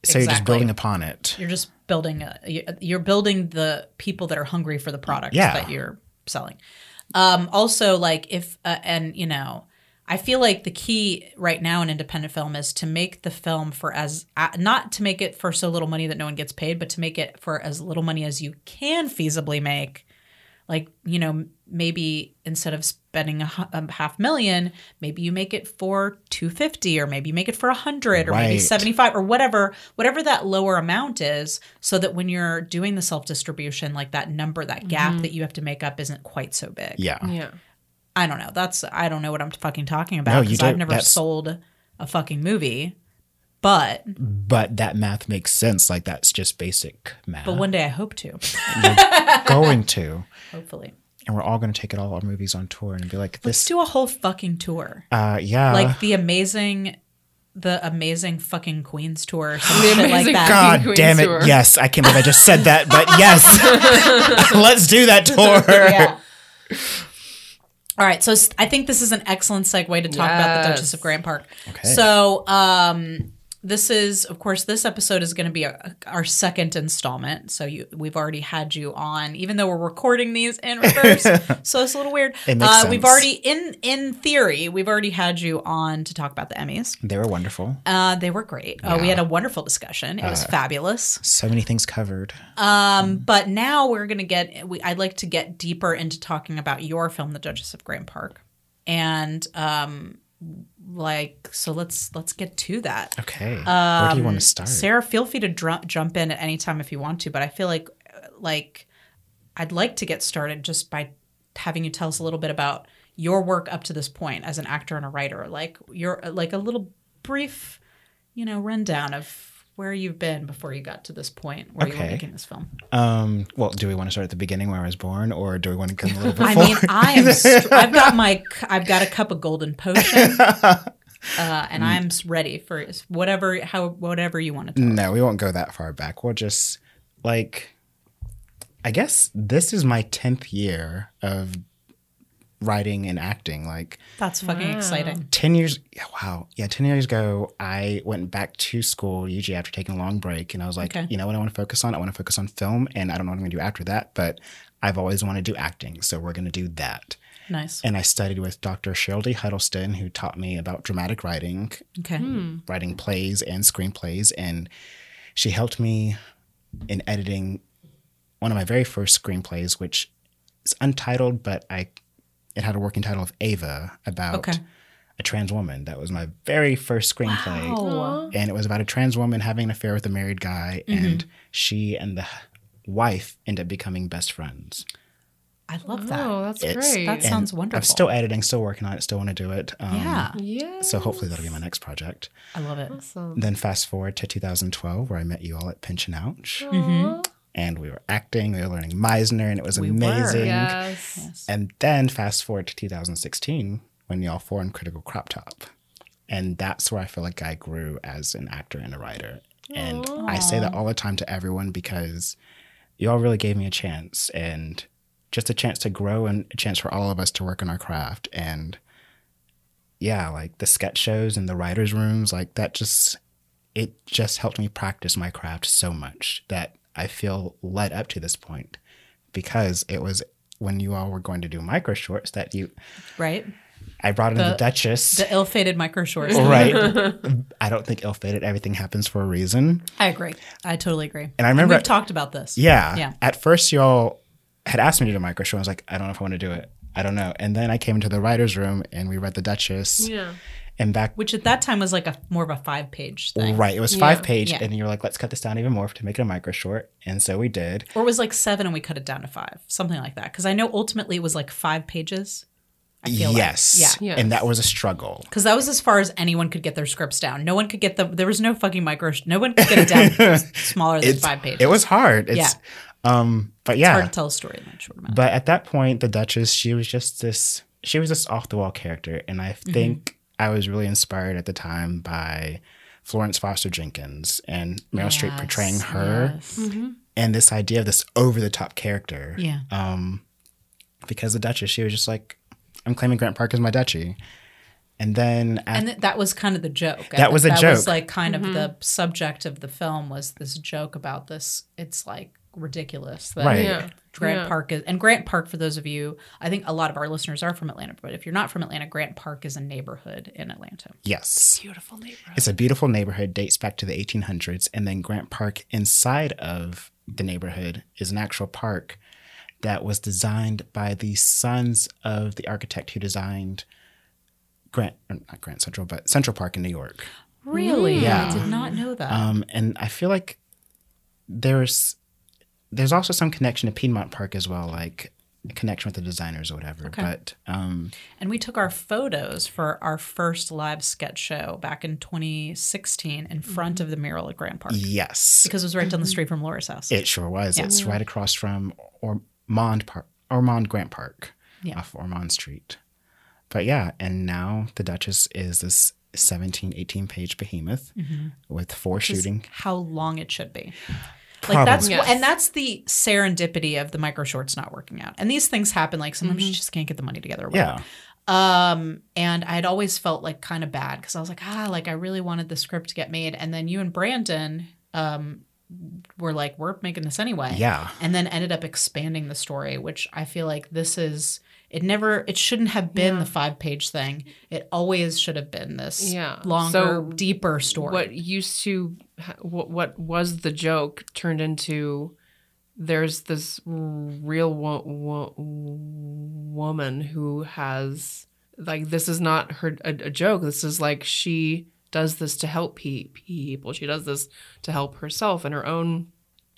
So you're just building upon it. You're just building, a, you- you're building the people that are hungry for the product Yeah. that you're selling. Um, also, like if, uh, and you know, I feel like the key right now in independent film is to make the film for as uh, not to make it for so little money that no one gets paid, but to make it for as little money as you can feasibly make. Like you know, maybe instead of spending a, a half million, maybe you make it for two fifty, or maybe you make it for a hundred, or maybe seventy five, or whatever, whatever that lower amount is, so that when you're doing the self distribution, like that number, that gap mm-hmm. that you have to make up isn't quite so big. Yeah. Yeah. I don't know. That's I don't know what I'm fucking talking No, about you because I've never That's- sold a fucking movie. But But that math makes sense. Like that's just basic math. but one day I hope to. going to, Hopefully, and we're all going to take it all our movies on tour and be like let's do a whole fucking tour, Uh, yeah. like the amazing, the amazing fucking Queens tour, or some shit like that. God. God Queen's damn it! tour. Yes, I can't believe I just said that, but yes, let's do that tour. yeah. All right, so I think this is an excellent segue to talk about the Duchess of Grant Park. Okay. So, um, this is, of course, this episode is going to be our, our second installment. So you, we've already had you on, even though we're recording these in reverse. so it's a little weird. It makes uh, We've already, in in theory, we've already had you on to talk about the Emmys. They were wonderful. Uh, they were great. Uh, we had a wonderful discussion. It Uh, was fabulous. So many things covered. Um, but now we're gonna get. We, I'd like to get deeper into talking about your film, The Duchess of Grant Park, and um, like so. Let's let's get to that. Okay. Where do you want to start? Um, Sarah, feel free to dr- jump in at any time if you want to. But I feel like like I'd like to get started just by having you tell us a little bit about your work up to this point as an actor and a writer. Like your like a little brief, you know, rundown of where you've been before you got to this point where you were Okay. making this film. Um, well, do we want to start at the beginning where I was born, or do we want to come a little before? I mean, I am. Str- I've got my. I've got a cup of golden potion, uh, and I'm ready for whatever. How whatever you want to tell. no, we won't go that far back. We'll just like, I guess this is my tenth year of writing and acting. Like That's fucking Wow. exciting. 10 years yeah, wow yeah 10 years ago i went back to school usually after taking a long break and i was like Okay. you know what i want to focus on i want to focus on film and i don't know what i'm going to do after that but i've always wanted to do acting so we're going to do that Nice. and i studied with dr cheryl d huddleston who taught me about dramatic writing Okay. Hmm. writing plays and screenplays and she helped me in editing one of my very first screenplays which is untitled but i it had a working title of ava about Okay. a trans woman that was my very first screenplay Oh. and it was about a trans woman having an affair with a married guy Mm-hmm. and she and the wife end up becoming best friends I love that. Oh, that's It's- great. That sounds wonderful. i'm still editing still working on it still want to do it um, yeah, yeah. so hopefully that'll be my next project I love it. Awesome. then fast forward to 2012 where i met you all at pinch and ouch Mm-hmm. Aw. and we were acting, we were learning Meisner, and it was We were, amazing. Yes. And then fast forward to 2016 when y'all formed Critical Crop Top. And that's where I feel like I grew as an actor and a writer. And I say that all the time to everyone because y'all really gave me a chance and just a chance to grow and a chance for all of us to work on our craft. And yeah, like the sketch shows and the writers' rooms, like that just, it just helped me practice my craft so much that I feel led up to this point because it was when you all were going to do micro shorts that you, Right? I brought in the, The- Duchess. The ill-fated micro shorts. right. I don't think ill fated. Everything happens for a reason. I agree. I totally agree. And I remember- we've talked about this. Yeah. Yeah. At first, y'all had asked me to do a micro show. I was like, I don't know if I want to do it. I don't know. And then I came into the writer's room and we read The Duchess. Yeah. And back, Which at that time was like a more of a five-page thing, right, it was five Yeah. page. Yeah. And you were like, let's cut this down even more to make it a micro short. And so we did. or it was like seven, and we cut it down to five, something like that. Because I know ultimately it was like five pages. I feel like. yes. Yeah. Yes. And that was a struggle. Because that was as far as anyone could get their scripts down. No one could get them. There was no fucking micro. No one could get it down smaller than It's, five pages. It was hard. It's, Yeah. Um, but yeah. hard to tell a story in that short amount. But at that point, the Duchess, she was just this, she was this off the wall character. And I Mm-hmm. Think I was really inspired at the time by Florence Foster Jenkins and Meryl Streep portraying Yes, her yes. and this idea of this over the top character. Yeah. Um, because the Duchess, she was just like, I'm claiming Grant Park as my duchy. And then at, and th- that was kind of the joke. That was a that joke. was like kind of the subject of the film was this joke about this. It's like ridiculous that Right. Yeah. Grant Yeah. Park is and Grant Park for those of you, I think a lot of our listeners are from Atlanta, but if you're not from Atlanta, Grant Park is a neighborhood in Atlanta. yes, Beautiful neighborhood. it's a beautiful neighborhood, dates back to the 1800s. And then Grant Park inside of the neighborhood is an actual park that was designed by the sons of the architect who designed Grant, not Grant Central, but Central Park in New York. Really? Yeah. I did not know that. Um, and I feel like there's there's also some connection to Piedmont Park as well, like a connection with the designers or whatever. Okay. But um, and we took our photos for our first live sketch show back in 2016 in front of the mural at Grant Park yes, because it was right down the street from Laura's house. it sure was. It's right across from Ormond Park, Ormond Grant Park, Yeah. off Ormond Street. But yeah, and now the Duchess is this 17, 18 page behemoth Mm-hmm. with four is shooting. how long it should be. Probably. Like that's Yes. and that's the serendipity of the micro shorts not working out. And these things happen. Like sometimes you just can't get the money together. Or. Yeah. Um, and I had always felt like kind of bad because I was like, ah, like I really wanted the script to get made. And then you and Brandon, um, were like, we're making this anyway. Yeah. And then ended up expanding the story, which I feel like this is. It never. It shouldn't have been the five page thing. It always should have been this Yeah. longer, So deeper story. What used to, what, what was the joke turned into there's this real wo- wo- woman who has, like, this is not her a, a joke. This is like she does this to help pe- people. She does this to help herself and her own,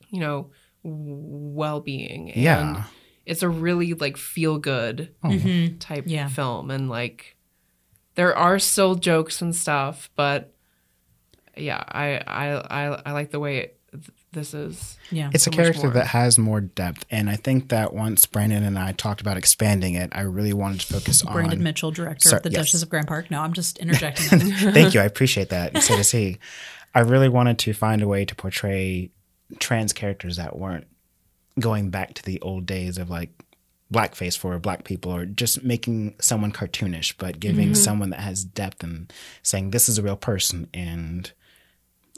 you know, well being. Yeah. It's a really, like, feel good Mhm. type Yeah. film and like there are still jokes and stuff but yeah i i i, I like the way it, this is Yeah. It's a character that has more depth, and I think that once Brandon and I talked about expanding it, I really wanted to focus Brandon on. Brandon mitchell, director Sir, of the yes. Duchess of Grant Park. No, I'm just interjecting. Thank you, I appreciate that. So to see, I really wanted to find a way to portray trans characters that weren't going back to the old days of like blackface for black people, or just making someone cartoonish, but giving mm-hmm. someone that has depth and saying this is a real person and.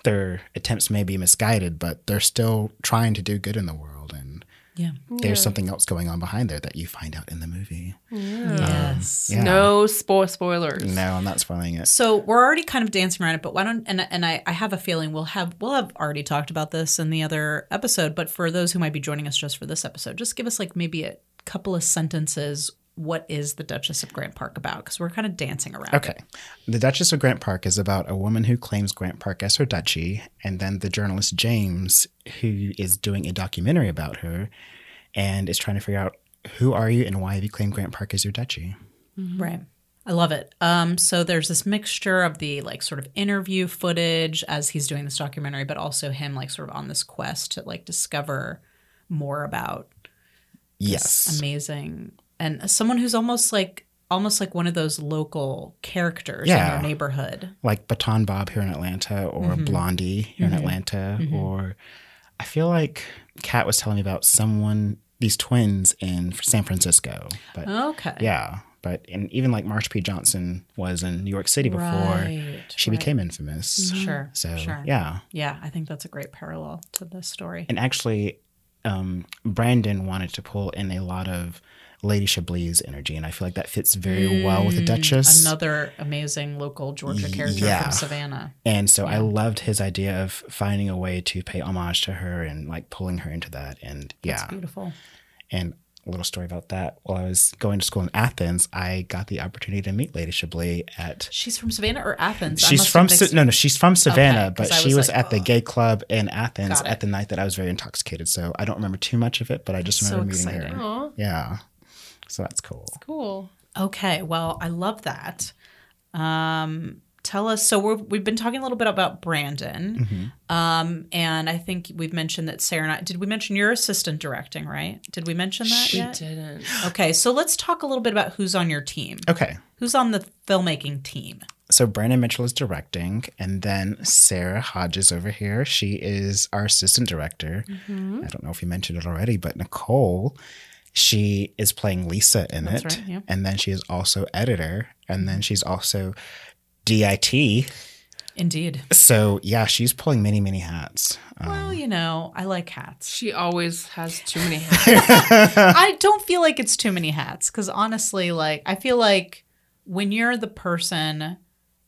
Their attempts may be misguided, but they're still trying to do good in the world, and yeah. there's something else going on behind there that you find out in the movie. Yes. Um, yeah. no spo- spoilers No, I'm not spoiling it. So we're already kind of dancing around it, but why don't and and I, I have a feeling we'll have we'll have already talked about this in the other episode, but for those who might be joining us just for this episode, just give us like maybe a couple of sentences. What is the Duchess of Grant Park about? Because we're kind of dancing around. Okay. it. The Duchess of Grant Park is about a woman who claims Grant Park as her duchy, and then the journalist James, who is doing a documentary about her and is trying to figure out who are you and why have you claimed Grant Park as your duchy? Right. I love it. Um, so there's this mixture of the like sort of interview footage as he's doing this documentary, but also him like sort of on this quest to like discover more about Yes. amazing and someone who's almost like almost like one of those local characters Yeah. in their neighborhood. like Baton Bob here in Atlanta or Mm-hmm. Blondie here in Atlanta or I feel like Kat was telling me about someone these twins in San Francisco. But Okay. yeah, but and even like Marsha P. Johnson was in New York City before Right, she right. became infamous. Sure. So sure. yeah, Yeah, I think that's a great parallel to this story. and actually, um, Brandon wanted to pull in a lot of Lady Chablis energy, and I feel like that fits very well with the Duchess. Mm, Another amazing local Georgia character Yeah. from Savannah. And so I loved his idea of finding a way to pay homage to her and like pulling her into that. And It's yeah, beautiful. and a little story about that. While I was going to school in Athens, I got the opportunity to meet Lady Chablis at. She's from Savannah or Athens? She's from Sa- no no she's from Savannah, 'cause but she was like, at the gay club in Athens at the night that I was very intoxicated. So I don't remember too much of it, but I just So remember meeting exciting. her. Aw, Yeah, so that's cool. cool. Okay, well, I love that. Um, tell us. So we're, we've been talking a little bit about Brandon, Mm-hmm. um, and I think we've mentioned that Sarah and I. Did we mention your assistant directing? Right? Did we mention that She yet? didn't. Okay, so let's talk a little bit about who's on your team. Okay, Who's on the filmmaking team? so Brandon Mitchell is directing, and then Sarah Hodges over here. She is our assistant director. Mm-hmm. I don't know if you mentioned it already, but Nicole, she is playing Lisa in That's it, right, yeah. and then she is also editor, and then she's also DIT. Indeed. So yeah, she's pulling many many hats. Um, Well, you know, I like hats. She always has too many hats. I don't feel like it's too many hats because honestly, like I feel like when you're the person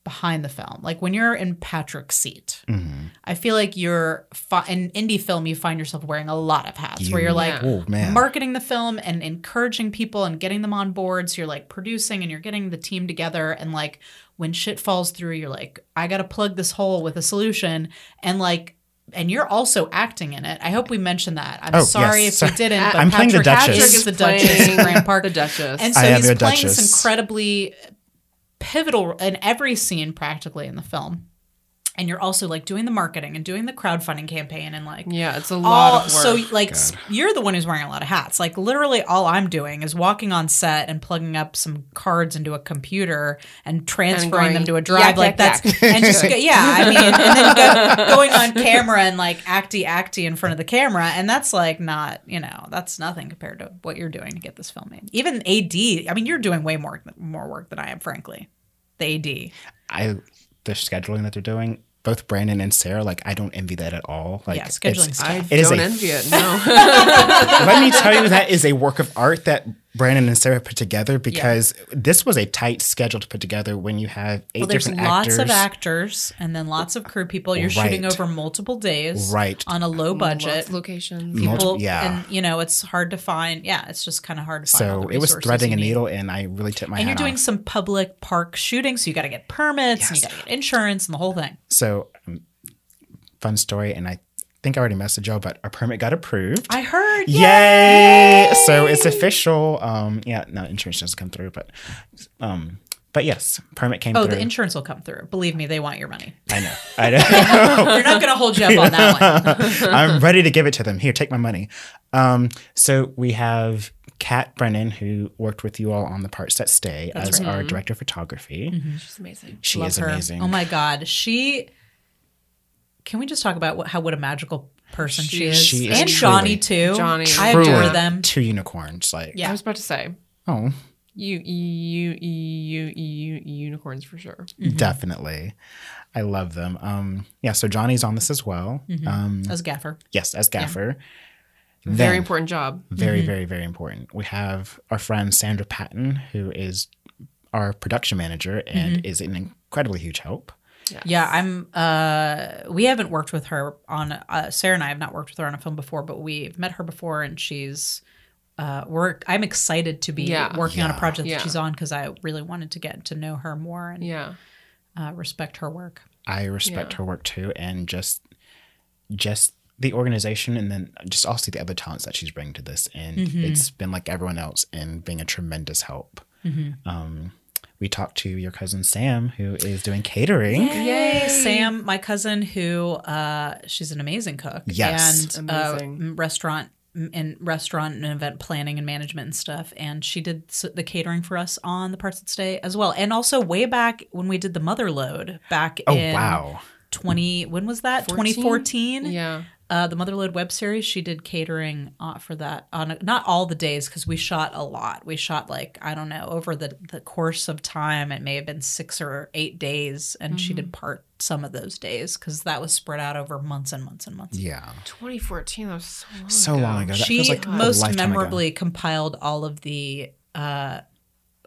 behind the film, like when you're in Patrick's seat, mm-hmm. I feel like you're fi- in indie film. You find yourself wearing a lot of hats, where you're like oh man, marketing the film and encouraging people and getting them on board. So you're like producing and you're getting the team together. And like when shit falls through, you're like, I got to plug this hole with a solution. And like, and you're also acting in it. I hope we mentioned that. I'm Oh, sorry yes. if we didn't. But I'm playing the Patrick- Duchess. Patrick is the Duchess of Grant Park. The Duchess. And so I am he's your playing this Duchess. incredibly pivotal in every scene practically in the film. And you're also like doing the marketing and doing the crowdfunding campaign and like yeah, it's a lot all of work. so like s- you're the one who's wearing a lot of hats. Like literally all I'm doing is walking on set and plugging up some cards into a computer and transferring going, them to a drive yak, like yak, that's and just go, yeah, I mean and then go, going on camera and like acty acty in front of the camera and that's like not, you know, that's nothing compared to what you're doing to get this film made. Even AD, I mean you're doing way more more work than I am frankly. The AD. I the scheduling that they're doing. Both Brandon and Sarah, like I don't envy that at all. Like Yeah, scheduling it's- stuff. I It is don't a- envy it. No. let me tell you that is a work of art that Brandon and Sarah put together because this was a tight schedule to put together when you have eight Well, there's different lots actors. of actors and then lots of crew people. You're shooting over multiple days, Right. On a low budget. of locations. Multiple- People, yeah. and you know it's hard to find. Yeah, it's just kind of hard to find. all so the it was threading a needle, and I really tipped my And hat you're doing off. some public park shooting, so you got to get permits and you got to get insurance and the whole thing. So, um, fun story, and I think I already messaged y'all, but our permit got approved. I heard. Yay! So it's official. Um, yeah, no insurance doesn't come through, but um, but yes, permit came through. Oh, through. the insurance will come through. Believe me, they want your money. I know. I know. They're not going to hold you up on that one. I'm ready to give it to them. Here, take my money. Um, so we have Kat Brennan, who worked with you all on the parts that stay as our director of photography. She's amazing. She Love is her. amazing. Oh my god, she. Can we just talk about what, how what a magical person she, She- is, she is and truly- Johnny too. Johnny. I adore them. Two unicorns, like Yeah. I was about to say oh, you you you you unicorns for sure. Mm-hmm. definitely. I love them. Um, yeah. So Johnny's on this as well. Mm-hmm. Um, As Gaffer. yes, as gaffer. Very Then- important job. Very, very, very important. We have our friend Sandra Patton, who is our production manager and Mm-hmm. is an incredibly huge help. Yeah, I'm. Uh, we haven't worked with her on. Uh, Sarah and I have not worked with her on a film before, but we've met her before, and she's. Uh, work. I'm excited to be Yeah. working on a project Yeah. that she's on because I really wanted to get to know her more and Yeah. uh, respect her work. I respect Yeah. her work too, and just, just the organization, and then just also the other talents that she's bringing to this. And Mm-hmm. it's been like everyone else, and being a tremendous help. Mm-hmm. Um, we talked to your cousin Sam, who is doing catering. Yay, Sam, my cousin, who uh, she's an amazing cook. Yes. and uh, Amazing. restaurant m- in restaurant and event planning and management and stuff. And she did the catering for us on the parts that stay as well. And also way back when we did the mother load back Oh in wow. 20 when was that 14? 2014 Yeah. Uh, the Motherload web series, she did catering uh, for that on a, not all the days because we shot a lot. We shot like I don't know over the the course of time. It may have been six or eight days, and she did part some of those days because that was spread out over months and months and months. Yeah. 2014. That was so long So ago. long ago. That she feels like most lifetime ago. memorably compiled all of the uh,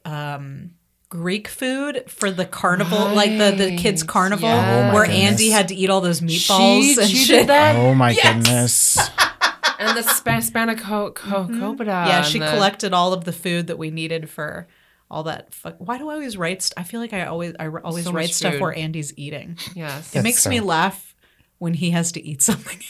um, Greek food for the carnival, like the the kids' Right. carnival, Oh where goodness. Andy had to eat all those meatballs She, and she shit. did that. Oh my Yes. goodness. and the spa- Spanico co- Coppola. Mm-hmm. Yeah, she the- collected all of the food that we needed for all that. Fu- Why do I always write? St- I feel like I always I r- always So write stuff where Andy's eating. Yes. It That's makes so- me laugh when he has to eat something.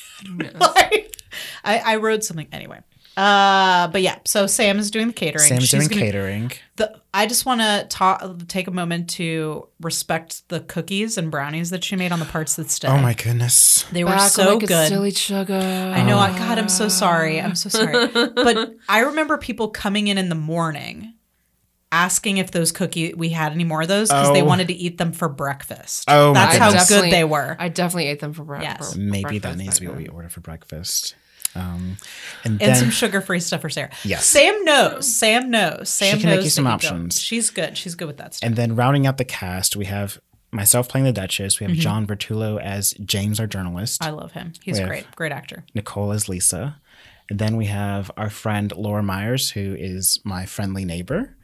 Like, I, I wrote something anyway. Uh, but yeah, so Sam is doing the catering. Sam's She's doing gonna- catering. The, I just want to talk, take a moment to respect the cookies and brownies that she made on the parts that stay. Oh my goodness. They were so like good. silly sugar. I know. I God, I'm so sorry. I'm so sorry. but I remember people coming in in the morning asking if those cookie we had any more of those because they Oh. wanted to eat them for breakfast. Oh my that's how good they were. I definitely ate them for, bre- Yes. for Maybe that needs to be what we order for breakfast. Um, and and then some sugar-free stuff for Sarah. Yes. Sam knows. Sam knows. Sam knows. She can make you some options. She's good. She's good with that stuff. and then rounding out the cast, we have myself playing the Duchess. We have John Bertullo as James, our journalist. Mm-hmm. I love him. He's great. Great actor. Nicole as Lisa. And then we have our friend Laura Myers, who is my friendly neighbor.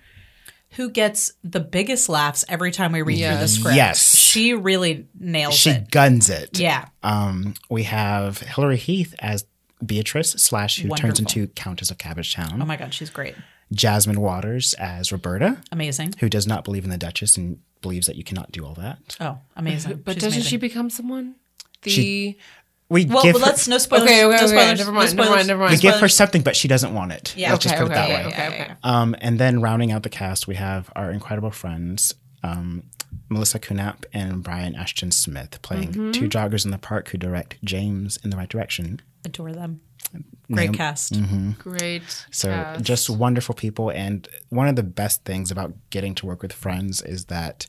Who gets the biggest laughs every time we read through the script? Yes. She really nails She it. She guns it. Yeah. Um, we have Hilary Heath as Beatrice slash who turns into Countess of Cabbagetown. Oh my God, she's great. Jasmine Waters as Roberta, Amazing. who does not believe in the Duchess and believes that you cannot do all that. Oh, amazing. But She's doesn't amazing. she become someone? The She- We Well, give but her, let's no spoilers. okay, okay, no okay, spoilers. never no mind, never mind, never mind. we give her something, but she doesn't want it. Yeah, let's just okay, put it that okay, way. okay, okay. Um, and then rounding out the cast, we have our incredible friends, um, Melissa Kunap and Brian Ashton Smith, playing Mm-hmm. two joggers in the park who direct James in the right direction. Adore them. Great Naomi- cast. Great. So cast. just wonderful people. And one of the best things about getting to work with friends is that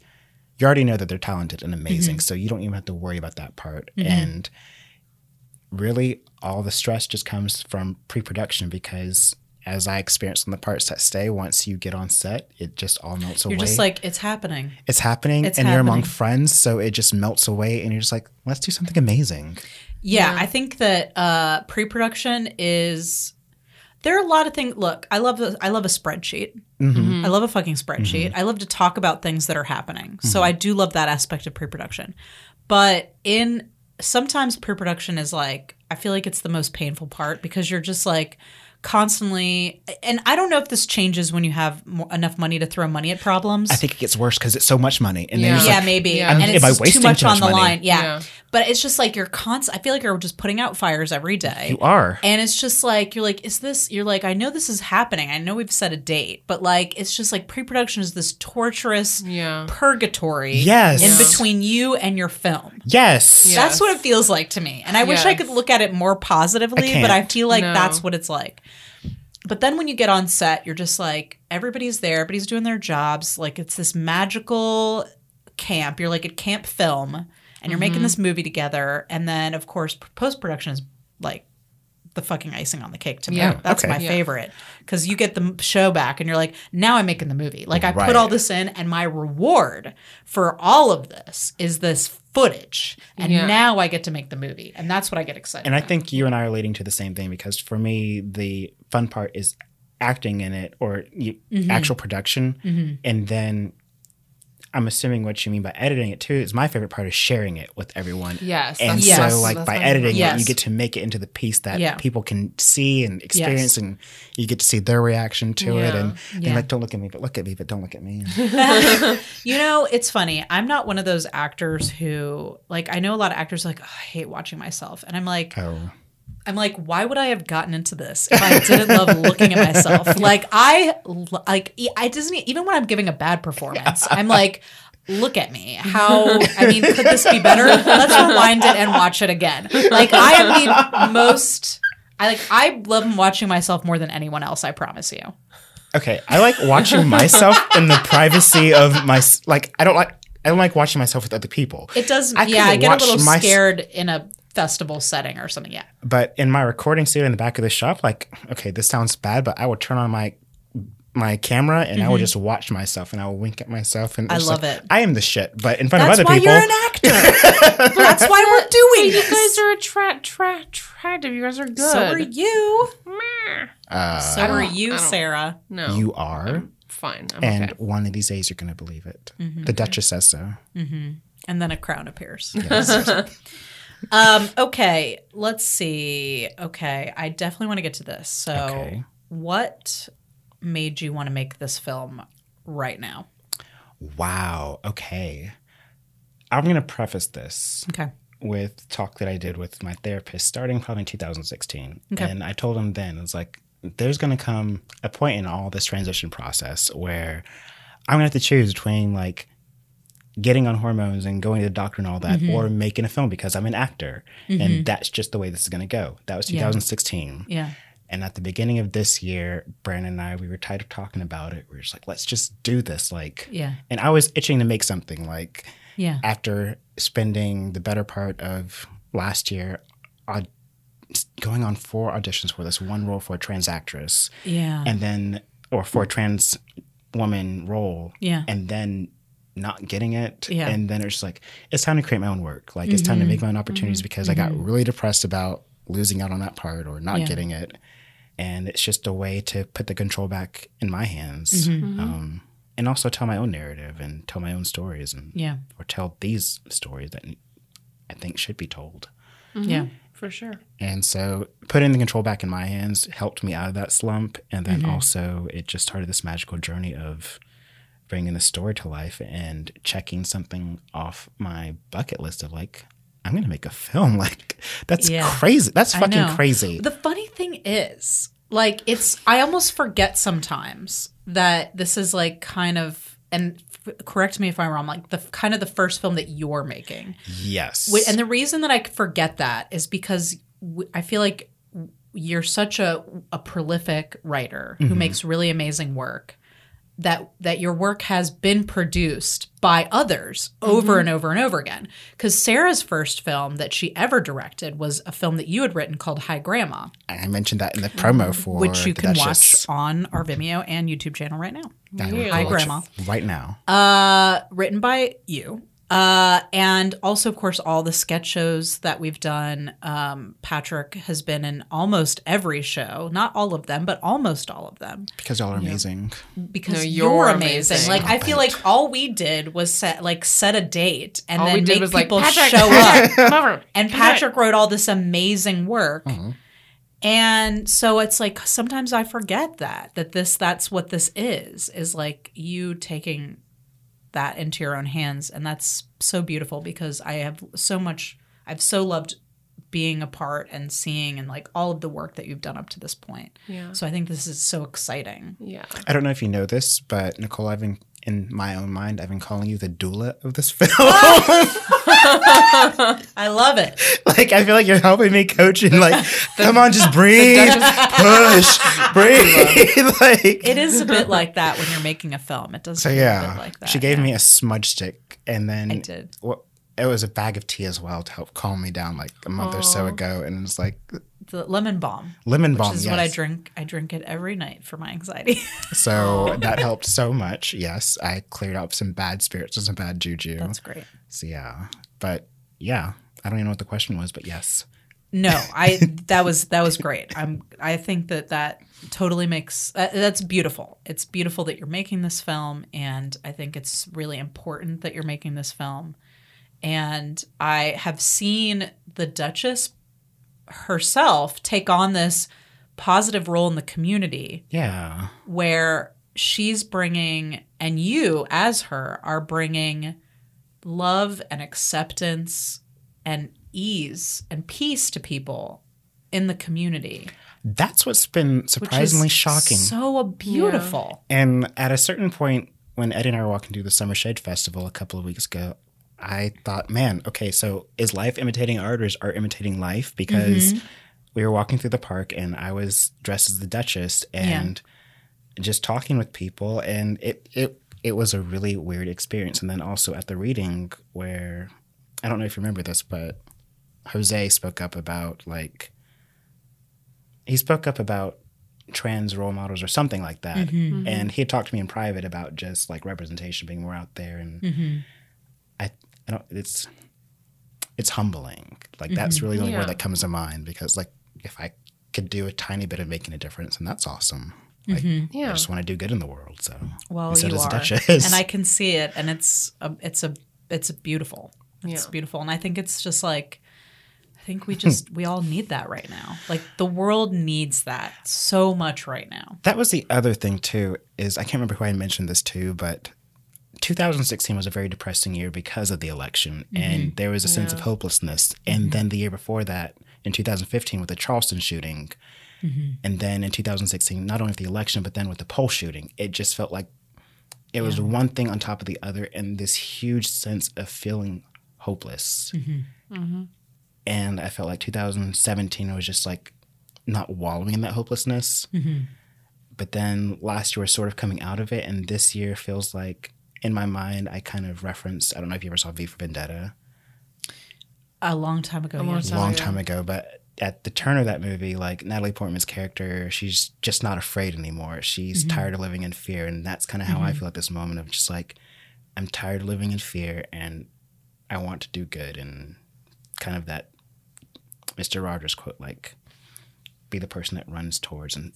you already know that they're talented and amazing. Mm-hmm. So you don't even have to worry about that part. And really, all the stress just comes from pre production because. As I experienced on the parts that stay, once you get on set, it just all melts away. You're just like, it's happening. it's happening, It's and you're among friends, so it just melts away, and you're just like, let's do something amazing. Yeah, I think that uh, pre-production is. There are a lot of things. Look, I love a, I love a spreadsheet. Mm-hmm. I love a fucking spreadsheet. I love to talk about things that are happening. Mm-hmm. So I do love that aspect of pre-production. But in sometimes pre-production is like I feel like it's the most painful part because you're just like constantly and I don't know if this changes when you have more, enough money to throw money at problems. I think it gets worse because it's so much money, and Yeah. you're yeah, like, maybe. Yeah. And it's am I just too much on much the money? line. Yeah. Yeah. But it's just like you're constant. I feel like you're just putting out fires every day. you are. And it's just like you're like, is this? You're like, I know this is happening. I know we've set a date, but like, it's just like pre-production is this torturous Yeah. purgatory. Yes. in Yeah. between you and your film. Yes. Yeah. That's what it feels like to me. And I wish I could look at it more positively, I but I feel like No. that's what it's like. But then when you get on set, you're just like, everybody's there, everybody's doing their jobs. Like it's this magical camp. You're like at camp film and you're making mm-hmm. this movie together. And then, of course, post production is like the fucking icing on the cake to me. Yeah. That's Okay. my Yeah. favorite because you get the show back and you're like, now I'm making the movie. Like I Right. put all this in, and my reward for all of this is this footage. And Yeah. now I get to make the movie. And that's what I get excited And I think you and I are leading to the same thing because for me, the fun part is acting in it or Mm-hmm. actual production. And then I'm assuming what you mean by editing it too is my favorite part is sharing it with everyone. Yes. And Yes. so, like, by editing favorite. it, you get to make it into the piece that Yeah. people can see and experience, and you get to see their reaction to it. Yeah. And Yeah. they're like, don't look at me, but look at me, but don't look at me. You know, it's funny. I'm not one of those actors who, like, I know a lot of actors are like, oh, I hate watching myself. And I'm like, oh. I'm like, why would I have gotten into this if I didn't love looking at myself? Like, I like, I doesn't even when I'm giving a bad performance, I'm like, look at me. How I mean, could this be better? Let's rewind it and watch it again. Like, I am the most I like I love watching myself more than anyone else. I promise you. Okay, I like watching myself in the privacy of my like. I don't like. I don't like watching myself with other people. It does. I yeah, I get a little my- scared in a festival setting or something. Yeah. But in my recording studio in the back of the shop, like, okay, this sounds bad, but I would turn on my my camera and I would just watch myself and I would wink at myself and Mm-hmm. I love like, it. I am the shit. But in front That's of other why people, you're an actor. That's why we're doing you this. guys are attract, tra- attractive. You guys are good. so are you. Meh. uh, So are you, Sarah. No, you are, fine. I'm and okay. one of these days you're gonna believe it. Mm-hmm. The Duchess says so. And then a crown appears. um, okay, let's see. Okay, I definitely want to get to this. So, Okay. what made you want to make this film right now? Wow. Okay. I'm gonna preface this Okay. with talk that I did with my therapist starting probably in 2016. Okay. And I told him then, it's like, there's going to come a point in all this transition process where I'm going to have to choose between like getting on hormones and going to the doctor and all that Mm-hmm. or making a film because I'm an actor. And that's just the way this is going to go. That was Yeah. 2016. Yeah. And at the beginning of this year, Brandon and I, we were tired of talking about it. We were just like, let's just do this. Like, Yeah. and I was itching to make something like, Yeah. after spending the better part of last year aud- going on four auditions for this one role for a trans actress Yeah. and then or for a trans woman role Yeah. and then not getting it Yeah. Mm-hmm. and then it's just like it's time to create my own work like it's time to make my own opportunities because i got really depressed about losing out on that part or not Yeah. getting it and it's just a way to put the control back in my hands Mm-hmm. um, and also tell my own narrative and tell my own stories and yeah. or tell these stories that I think should be told. Yeah. for sure. And so putting the control back in my hands helped me out of that slump. And then Mm-hmm. also it just started this magical journey of bringing the story to life and checking something off my bucket list of like, I'm going to make a film. Like, that's Yeah. crazy. That's fucking crazy. The funny thing is, like, it's, I almost forget sometimes that this is like kind of, and f- correct me if I'm wrong, like the kind of the first film that you're making. yes. And the reason that I forget that is because I feel like you're such a, a prolific writer who mm-hmm. makes really amazing work that that your work has been produced by others over and over and over again because sarah's first film that she ever directed was a film that you had written called high grandma I mentioned that in the promo for which you can watch on our vimeo and youtube channel right now Hi, Grandma. Right now. uh, written by you. Uh, and also, of course, all the sketch shows that we've done. Um, Patrick has been in almost every show, not all of them, but almost all of them, because y'all are amazing. because No, you're, you're amazing. amazing. Like I feel like all we did was set like set a date and All then make was like, people Patrick, show up. And Patrick wrote all this amazing work. Mm-hmm. And so it's like sometimes I forget that that this that's what this is is like you taking that into your own hands and that's so beautiful because I have so much I've so loved being a part and seeing and like all of the work that you've done up to this point. Yeah. So I think this is so exciting. Yeah. I don't know if you know this, but Nicole, I've been in my own mind, I've been calling you the doula of this film. I love it. like I feel like you're helping me coach and like, come on, just breathe, push, breathe. like It is a bit like that when you're making a film. It does so, yeah. like that. she gave yeah. me a smudge stick, and then I did. Well, it was a bag of tea as well to help calm me down, like a month or so ago, and it's like the lemon balm. lemon Which balm. is yes. what I drink. I drink it every night for my anxiety. So that helped so much. Yes, I cleared up some bad spirits and some bad juju. That's great. So yeah, but yeah, I don't even know what the question was, but yes. No, I that was that was great. I'm I think that that totally makes uh, that's beautiful. It's beautiful that you're making this film and I think it's really important that you're making this film. And I have seen the Duchess herself take on this positive role in the community Yeah. where she's bringing and you as her are bringing love and acceptance and ease and peace to people in the community That's what's been surprisingly is shocking. so beautiful And at a certain point, when Eddie and I were walking through the Summer Shade Festival a couple of weeks ago, I thought, man, okay, so is life imitating art or is art imitating life? Because we were walking through the park and I was dressed as the Duchess and just talking with people and it it it was a really weird experience. And then also at the reading where I don't know if you remember this, but Jose spoke up about like he spoke up about trans role models or something like that. Mm-hmm. And he had talked to me in private about just like representation being more out there and Mm-hmm. I, I don't it's it's humbling. Like that's mm-hmm. really the only Yeah. word that comes to mind because like if I could do a tiny bit of making a difference and that's awesome. Like mm-hmm. I Yeah. just want to do good in the world. So Well, so you does the are, Duchess. and I can see it, and it's a, it's a, it's beautiful. It's Yeah. beautiful, and I think it's just like, I think we just we all need that right now. Like the world needs that so much right now. That was the other thing too. Is I can't remember who I mentioned this to, but 2016 was a very depressing year because of the election, and mm-hmm. there was a sense of hopelessness. And mm-hmm. then the year before that, in 2015, with the Charleston shooting, mm-hmm. and then in 2016, not only with the election, but then with the Pulse shooting, it just felt like it was one thing on top of the other, and this huge sense of feeling hopeless. And I felt like 2017 was just like not wallowing in that hopelessness. But then last year was sort of coming out of it and this year feels like in my mind i kind of referenced i don't know if you ever saw v for vendetta A long time ago, A long yes. time long ago. time ago but at the turn of that movie like natalie portman's character she's just not afraid anymore she's mm-hmm. tired of living in fear and that's kind of how i mm-hmm. feel at this moment of just like i'm tired of living in fear and i want to do good and kind of that mr rogers quote like be the person that runs towards and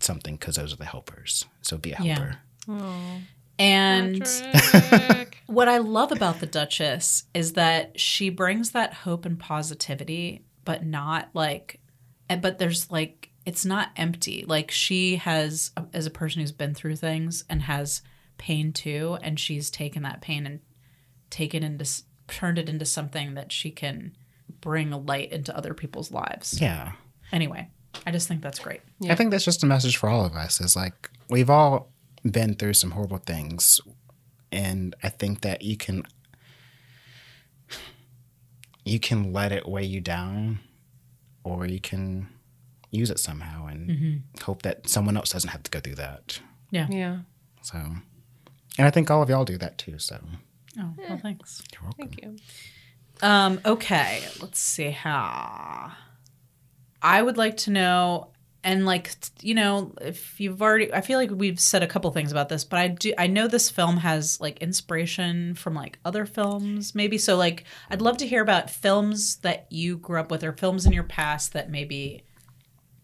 something because those are the helpers so be a Yeah. helper And what I love about the Duchess is that she brings that hope and positivity, but not like, eh, but there's like, it's not empty. Like she has, as a person who's been through things and has pain too, and she's taken that pain and taken into, s- turned it into something that she can bring light into other people's lives. yeah Anyway, I just think that's great. I think that's just a message for all of us is like we've all been through some horrible things and I think that you can you can let it weigh you down or you can use it somehow and hope that someone else doesn't have to go through that. Yeah. Yeah. So and I think all of y'all do that too, so Oh, well, thanks. you're welcome. Thank you. Um, okay, let's see how. I would like to know, and like you know, if you've already, I feel like we've said a couple things about this, but I do, I know this film has like inspiration from like other films, maybe. So like, I'd love to hear about films that you grew up with, or films in your past that maybe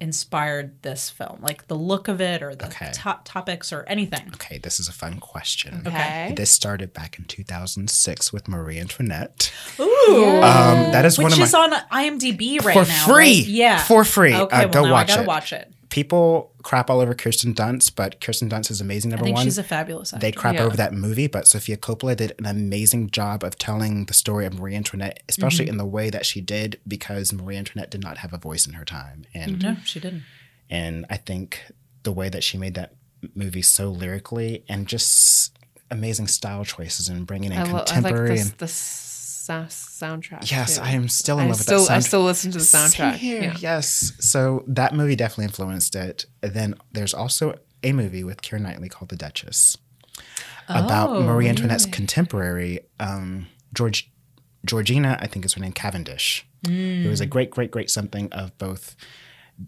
inspired this film, like the look of it, or the Okay. to- topics, or anything. Okay, this is a fun question. Okay. This started back in 2006 with Marie Antoinette. Ooh, Um, that is which one of my is on IMDb right for now, For free. right? Yeah, for free. Okay, Uh, well go now watch I gotta it. watch it. People crap all over Kirsten Dunst, but Kirsten Dunst is amazing. I Number think one, she's a fabulous actor. they crap Yeah. over that movie, but Sofia Coppola did an amazing job of telling the story of Marie Antoinette, Mm-hmm. especially in the way that she did, because Marie Antoinette did not have a voice in her time, and no, she didn't. and I think the way that she made that movie so lyrically and just amazing style choices and bringing in I, lo- I like contemporary this, so- soundtrack. Yes, too. I am still in I love still, with that I soundtrack. still listen to the soundtrack. Yeah. Yes. So that movie definitely influenced it. Then there's also a movie with Keira Knightley called The Duchess about Oh, Marie Antoinette's contemporary, um, George Georgina, I think is her name, Cavendish. It was a great, great, great something of both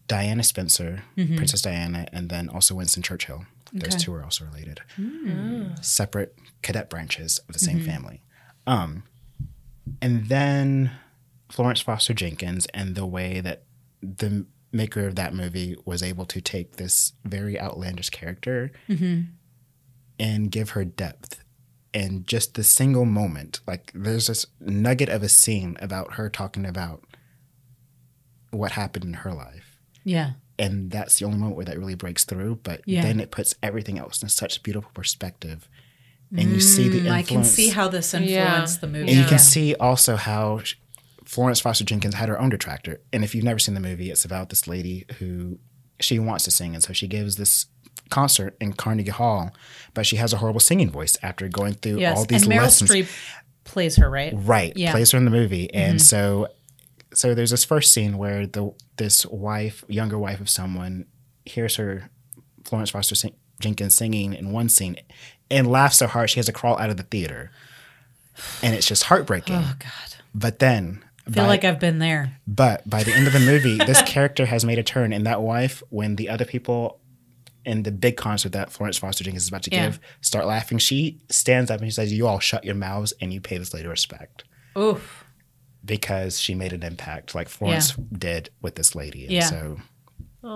Diana Spencer, Princess Diana, and then also Winston Churchill. Those Okay. two are also related. Separate cadet branches of the same family. Um, and then Florence Foster Jenkins and the way that the maker of that movie was able to take this very outlandish character mm-hmm. and give her depth. And just the single moment, like there's this nugget of a scene about her talking about what happened in her life. Yeah. And that's the only moment where that really breaks through. But Yeah. then it puts everything else in such beautiful perspective. And you see the influence. I can see how this influenced the movie. And you Yeah. can see also how sh- Florence Foster Jenkins had her own detractor. And if you've never seen the movie, it's about this lady who she wants to sing. And so she gives this concert in Carnegie Hall, but she has a horrible singing voice after going through yes, all these and Meryl lessons. Streep plays her, right? Right. Yeah. Mm-hmm. Plays her in the movie. And so so there's this first scene where the this wife, younger wife of someone, hears her Florence Foster sing, Jenkins singing in one scene, and laughs so hard she has to crawl out of the theater, and it's just heartbreaking. Oh God. But then, I feel by- like I've been there. but by the end of the movie, this character has made a turn, and that wife, when the other people in the big concert that Florence Foster Jenkins is about to Yeah. give start laughing, she stands up and she says, "You all shut your mouths and you pay this lady respect." Oof. because she made an impact like Florence did with this lady. And Yeah. so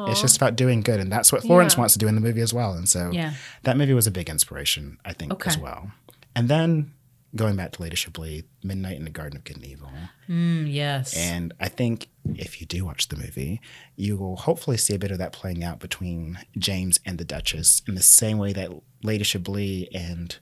it's just about doing good. And that's what Florence Yeah. wants to do in the movie as well. And so Yeah. that movie was a big inspiration, I think, as well. And then going back to Lady Chablis, Midnight in the Garden of Good and Evil. Mm, yes. And I think if you do watch the movie, you will hopefully see a bit of that playing out between James and the Duchess in the same way that Lady Chablis and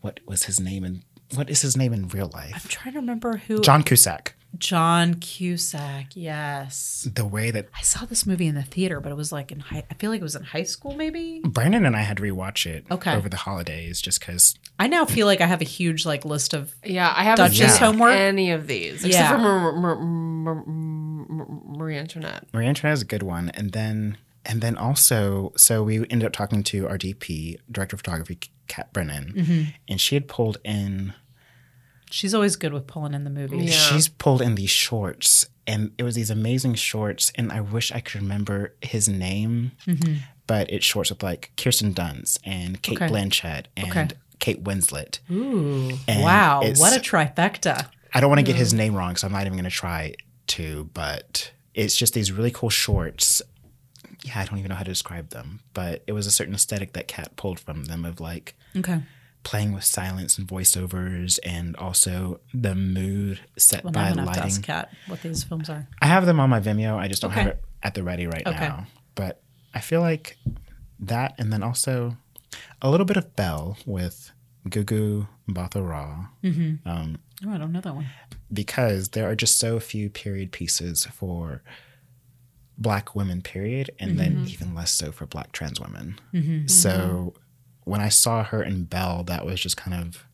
what was his name in what is his name in real life? I'm trying to remember who. John Cusack. John Cusack. Yes. The way that I saw this movie in the theater, but it was like in high. I feel like it was in high school, maybe. Brandon and I had to rewatch it Okay. over the holidays just because I now feel like I have a huge like list of. Yeah, I haven't Duchess seen homework? any of these except Yeah. for Mar- Mar- Mar- Mar- Marie Antoinette. Marie Antoinette is a good one. And then and then also, so we ended up talking to our DP, director of photography, Kat Brennan, Mm-hmm. and she had pulled in She's always good with pulling in the movies. Yeah. she's pulled in these shorts and it was these amazing shorts and I wish I could remember his name, but it's shorts with like Kirsten Dunst and Cate Mm-hmm. Okay. Blanchett and Okay. Kate Winslet. Ooh. And wow. What a trifecta. I don't want to get Mm. his name wrong, so I'm not even going to try to. But it's just these really cool shorts. Yeah, I don't even know how to describe them, but it was a certain aesthetic that Kat pulled from them of like Okay. Playing with silence and voiceovers, and also the mood set Well, by I'm gonna have to ask Kat what these films are. I have them on my Vimeo. I just don't have it at the ready right Okay. now. But I feel like that, and then also a little bit of Belle with Gugu Mbatha Raw. Mm-hmm. Um, Oh, I don't know that one. because there are just so few period pieces for black women period and then mm-hmm. even less so for black trans women mm-hmm. so when i saw her in belle that was just kind of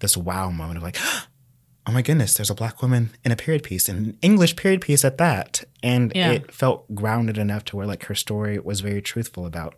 this wow moment of like oh my goodness there's a black woman in a period piece in an english period piece at that. And Yeah. it felt grounded enough to where like her story was very truthful about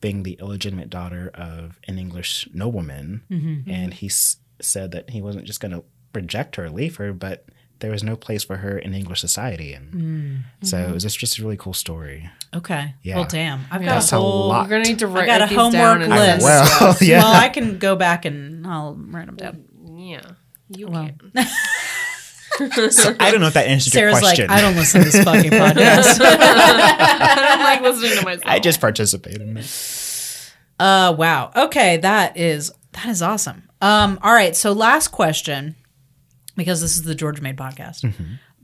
being the illegitimate daughter of an english nobleman. Mm-hmm. And he s- said that he wasn't just going to reject her or leave her but there was no place for her in english society and so it was just, just a really cool story Okay. Yeah. Well, damn. I've Yeah. got That's a a whole. lot. We're gonna need to I write got a these homework down list. send well yeah Well, I can go back and I'll write them down. Yeah, you Well. can. so i don't know if that answers Sarah's your question like, I don't listen to this fucking podcast. I don't like listening to myself. I just participate in it Uh, wow. Okay, that is that is awesome. Um, all right. So last question, because this is the Georgia Made podcast.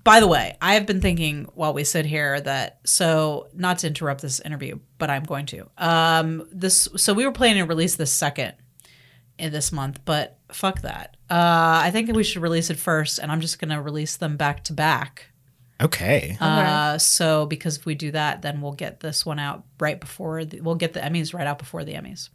By the way, I have been thinking while we sit here that so not to interrupt this interview, but I'm going to. Um, this so we were planning to release this second in this month, but fuck that. Uh, I think we should release it first, and I'm just gonna release them back to back. okay Uh, so because if we do that, then we'll get this one out right before the, we'll get the Emmys right out before the Emmys.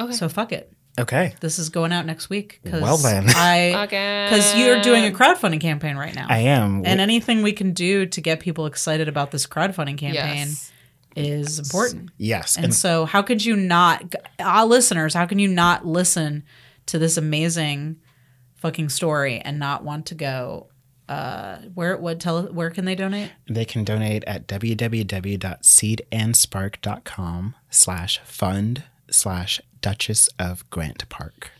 Okay. So fuck it. Okay This is going out next week. Cause Well then. I because you're doing a crowdfunding campaign right now, i am and anything we can do to get people excited about this crowdfunding campaign Yes. is important. yes And and so, how could you not, uh, listeners? How can you not listen to this amazing fucking story and not want to go? Uh, where what tell where can they donate? They can donate at www.seedandspark.com slash fund slash Duchess of Grant Park.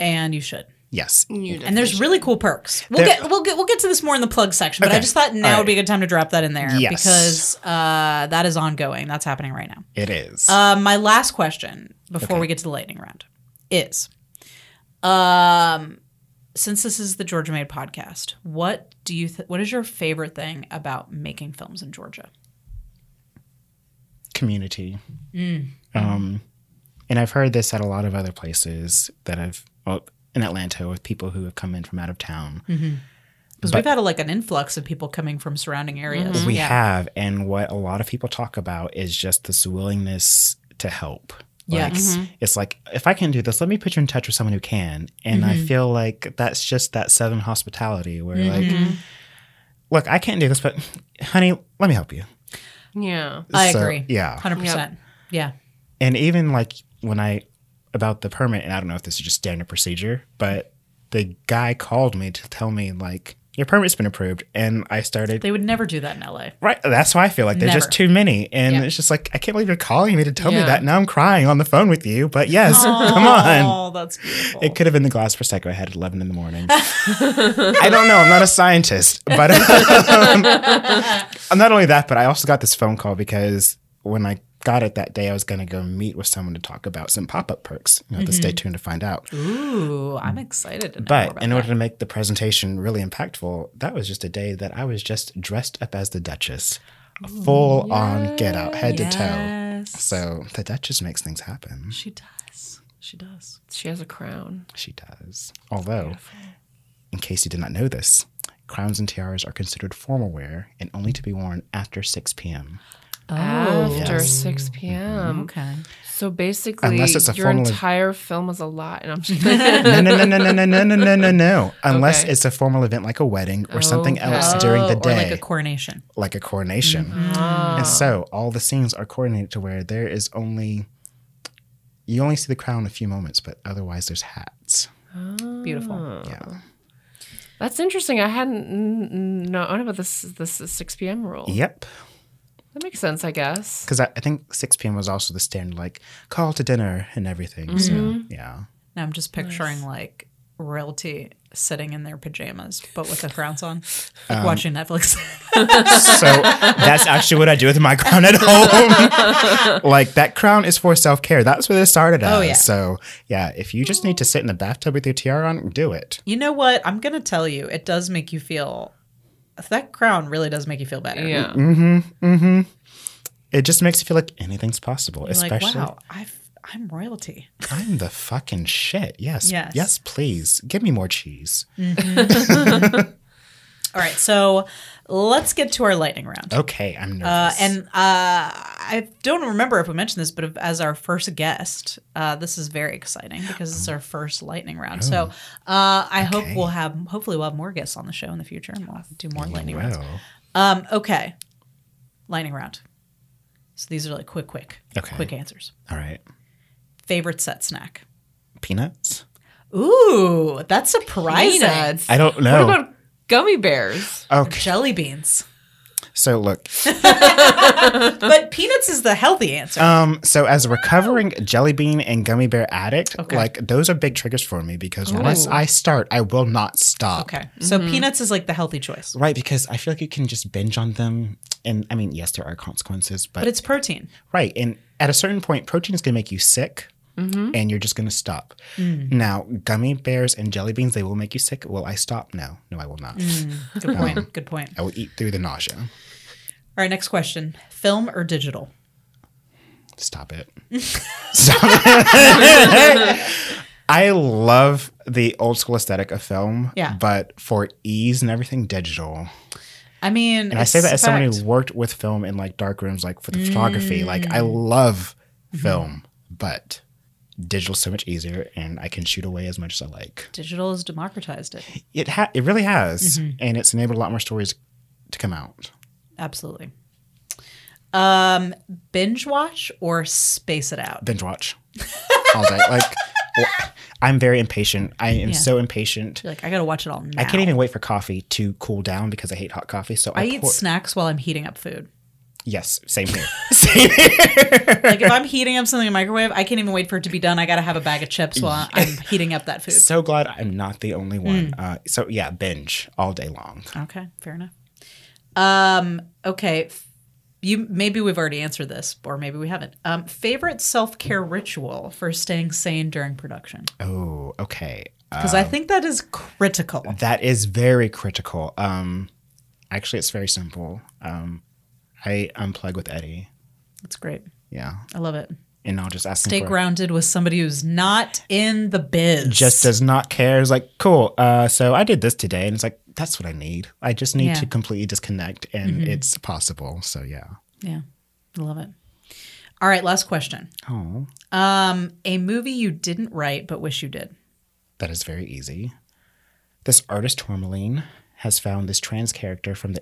And you should. Yes. You And there's really cool perks. We'll There- get we'll get we'll get to this more in the plug section, but I just thought now All would be a good time to drop that in there Yes. because uh, that is ongoing. That's happening right now. It is. Uh, my last question before Okay. we get to the lightning round is, um, since this is the Georgia Made podcast, what do you th- what is your favorite thing about making films in Georgia? Community. Um, and I've heard this at a lot of other places that I've, well, in Atlanta with people who have come in from out of town. Because we've had a, like an influx of people coming from surrounding areas. We Yeah. have, and what a lot of people talk about is just this willingness to help. Like, Yes. It's like, if I can do this, let me put you in touch with someone who can. And I Mm-hmm. feel like that's just that Southern hospitality where, like, look, I can't do this, but honey, let me help you. Yeah. I agree. yeah. 100%. Yeah. And even like when I about the permit, and I don't know if this is just standard procedure, but the guy called me to tell me like your permit's been approved, and I started They would never do that in LA. right. That's why I feel like there's just too many, and Yeah. it's just like I can't believe you're calling me to tell me that. Now I'm crying on the phone with you, but yes, come on. Oh, that's beautiful. It could have been the glass prosecco I had at 11 in the morning. I don't know. I'm not a scientist, but um, not only that, but I also got this phone call because when I got it that day, I was going to go meet with someone to talk about some pop up perks. You know, to stay mm-hmm. tuned to find out. Ooh, I'm excited But in order that. to make the presentation really impactful, that was just a day that I was just dressed up as the Duchess, full on get out, head to toe. So the Duchess makes things happen. She does. She does. She has a crown. She does. Although, in case you did not know this, crowns and tiaras are considered formal wear and only to be worn after 6 p.m. After Yes. 6 p.m. Okay. So basically, Unless it's a your formal- entire film is a lot. And I'm just No, no, no, no, no, no, no, no, no, no, no. Unless Okay. it's a formal event like a wedding or something Okay. else during the Oh, day, Or like a coronation. like a coronation. Ah. And so all the scenes are coordinated to where there is only, you only see the crown a few moments, but otherwise there's hats. Beautiful. Yeah. That's interesting. I hadn't n- n- known about this this 6 p.m. rule. Yep. That makes sense, I guess. Because I, I think 6 p.m. was also the standard, like call to dinner and everything. So, yeah. Now I'm just picturing like royalty sitting in their pajamas, but with the crowns on, like Um, watching Netflix. So that's actually what I do with my crown at home. like that crown is for self care. That's where it started as. Oh, yeah. So yeah, if you just need to sit in the bathtub with your tiara on, do it. you know what? I'm gonna tell you, it does make you feel. That crown really does make you feel better. Yeah. Mm-hmm. Mm-hmm. It just makes you feel like anything's possible. You're like, especially wow, I've, I'm royalty. I'm the fucking shit. Yes. Yes. Yes, please. Give me more cheese. All right, so let's get to our lightning round. Okay, I'm nervous. Uh, and uh, I don't remember if we mentioned this, but as our first guest, uh, this is very exciting because it's our first lightning round. So uh, I hope we'll have, hopefully, we'll have more guests on the show in the future, and we'll do more lightning rounds. Um, okay, lightning round. So these are like quick, quick, Okay. quick answers. all right. Favorite set snack? Peanuts? Ooh, that's surprising. Peanuts. I don't know. What about gummy bears? okay. Jelly beans. So look, But peanuts is the healthy answer. Um, so as a recovering jelly bean and gummy bear addict, Okay. like those are big triggers for me because once I start, I will not stop. okay, so peanuts is like the healthy choice, Right, because I feel like you can just binge on them. And I mean, yes, there are consequences, but, but it's protein. right. And at a certain point, protein is going to make you sick Mm-hmm. and you're just going to stop. Mm. Now, gummy bears and jelly beans, they will make you sick. Will I stop? No, no, I will not. Mm. Good point. Good point. I will eat through the nausea. All right, next question: film or digital? Stop it. Stop it. I love the old school aesthetic of film, Yeah. but for ease and everything, digital. I mean, And I say that as someone who worked with film in like dark rooms, like for the photography. Like I mm. love mm-hmm. film, but digital's so much easier, and I can shoot away as much as I like. digital has democratized it. It ha- it really has, and it's enabled a lot more stories to come out. Absolutely. Um, binge watch or space it out? Binge watch all day. Like I'm very impatient. I am Yeah. so impatient. You're like, I gotta watch it all now. I can't even wait for coffee to cool down because I hate hot coffee. So I, I eat pour- snacks while I'm heating up food. Yes, same here. same here. Like if I'm heating up something in the microwave, I can't even wait for it to be done. I gotta have a bag of chips while I'm heating up that food. so glad I'm not the only one. Hmm. Uh, so yeah, binge all day long. Okay, fair enough. Um, okay. You maybe we've already answered this, or maybe we haven't. Um, favorite self care ritual for staying sane during production? Oh, okay. Uh, Because I think that is critical. that is very critical. Um, actually, it's very simple. Um, I unplug with Eddie. That's great. Yeah, I love it. and I'll just ask Stay him for grounded with somebody who's not in the biz. just does not care. It's like, cool. Uh, so I did this today, and it's like, that's what I need. I just need Yeah. to completely disconnect, and it's possible. So yeah. yeah, I love it. All right, last question. Oh, Um, a movie you didn't write but wish you did. that is very easy. This artist tourmaline has found this trans character from the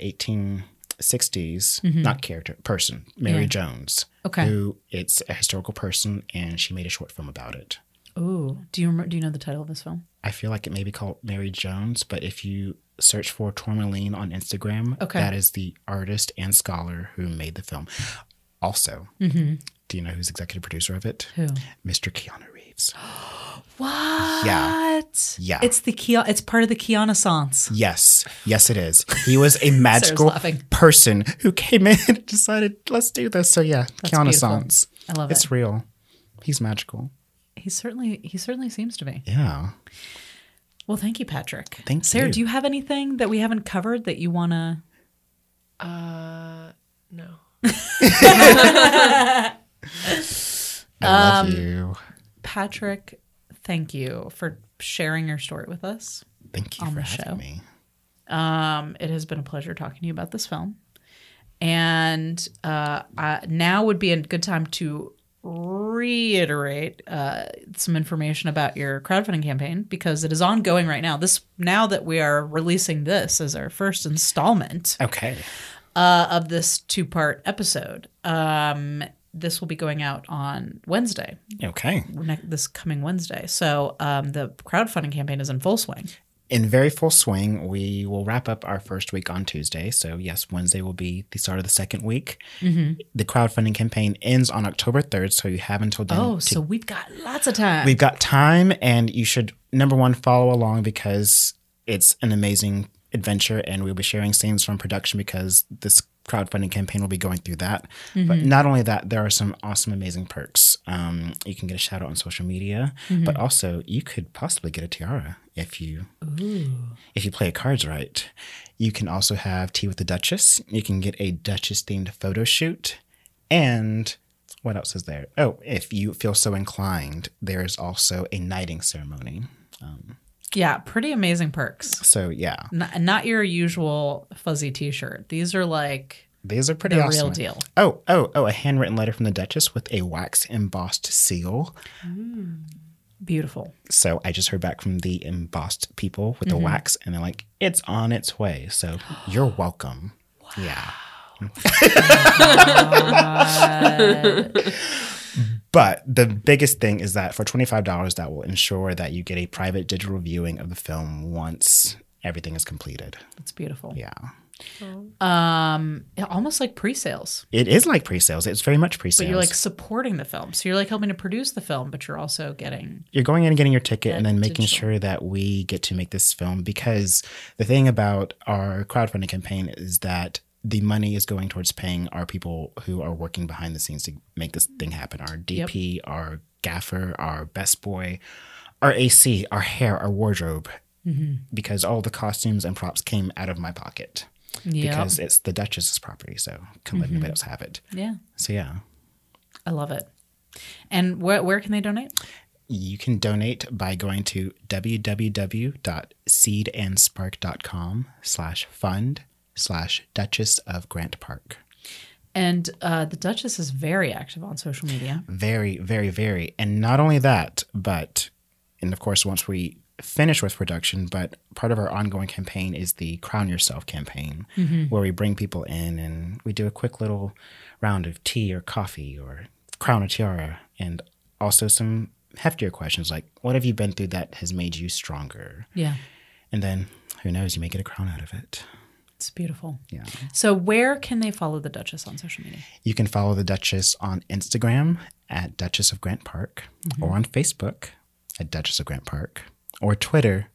1860s, not character, person, Mary Mm-hmm. Yeah. Jones. Okay. Who it's a historical person, and she made a short film about it. Ooh, do you remember, do you know the title of this film? I feel like it may be called Mary Jones, but if you search for Tourmaline on Instagram, Okay. that is the artist and scholar who made the film. Also, Mm-hmm. do you know who's executive producer of it? Who? Mr. Keanu Reeves. What? Yeah. Yeah. It's the Kia. It's part of the Kiana Sans. Yes, yes, it is. He was a magical laughing. person who came in and decided, let's do this. So yeah, Keanu beautiful. I love it. It's real. He's magical. He certainly he certainly seems to be. Yeah. Well, thank you, Patrick. Thank Sarah, you. do you have anything that we haven't covered that you want to? Uh, no. I love Um, you. Patrick, thank you for sharing your story with us. Thank you on for the having show. me. Um, it has been a pleasure talking to you about this film. And uh, uh, now would be a good time to reiterate uh, some information about your crowdfunding campaign because it is ongoing right now. This now that we are releasing this as our first installment Okay. uh, of this two-part episode. Um, this will be going out on Wednesday, Okay. ne- this coming Wednesday. So um, the crowdfunding campaign is in full swing. In very full swing, we will wrap up our first week on Tuesday. So, yes, Wednesday will be the start of the second week. Mm-hmm. The crowdfunding campaign ends on October 3rd. So, you have until then. Oh, to so we've got lots of time. We've got time, and you should number one follow along because it's an amazing adventure, and we'll be sharing scenes from production because this crowdfunding campaign will be going through that. But mm-hmm. not only that, there are some awesome, amazing perks. Um, you can get a shout out on social media, mm-hmm. but also you could possibly get a tiara if you if you play cards right. You can also have tea with the Duchess. You can get a Duchess themed photo shoot, and what else is there? Oh, if you feel so inclined, there is also a knighting ceremony. Um, Yeah, pretty amazing perks. So yeah, Not, not your usual fuzzy T-shirt. These are like these are pretty the awesome. real deal. Oh, oh, oh! A handwritten letter from the Duchess with a wax embossed seal. Beautiful. So I just heard back from the embossed people with the Mm-hmm. wax, and they're like, "It's on its way." So you're welcome. Yeah. But the biggest thing is that for $25, that will ensure that you get a private digital viewing of the film once everything is completed. It's beautiful. Yeah. Um, almost like pre-sales, It is like pre sales. It's very much pre-sales. but sales. you're like supporting the film. So you're like helping to produce the film, but you're also getting you're going in and getting your ticket and then making digital. sure that we get to make this film because the thing about our crowdfunding campaign is that the money is going towards paying our people who are working behind the scenes to make this thing happen. Our dp our gaffer our best boy our ac our hair our wardrobe. Mm-hmm. because all the costumes and props came out of my pocket. Yeah, because it's the duchess's property so couldn't let anybody else have it. Yeah. so yeah. I love it. And where where can they donate? you can donate by going to www.seedandspark.com slash fund slash Duchess of Grant Park. And uh, the Duchess is very active on social media. Very, very, very. And not only that, but, and of course, once we finish with production, but part of our ongoing campaign is the Crown Yourself campaign, where we bring people in and we do a quick little round of tea or coffee or crown a tiara and also some heftier questions like, what have you been through that has made you stronger? Yeah, And then who knows, you may get a crown out of it. It's beautiful. Yeah. So where can they follow the Duchess on social media? You can follow the Duchess on Instagram at Duchess of Grant Park mm-hmm. or on Facebook at Duchess of Grant Park or Twitter,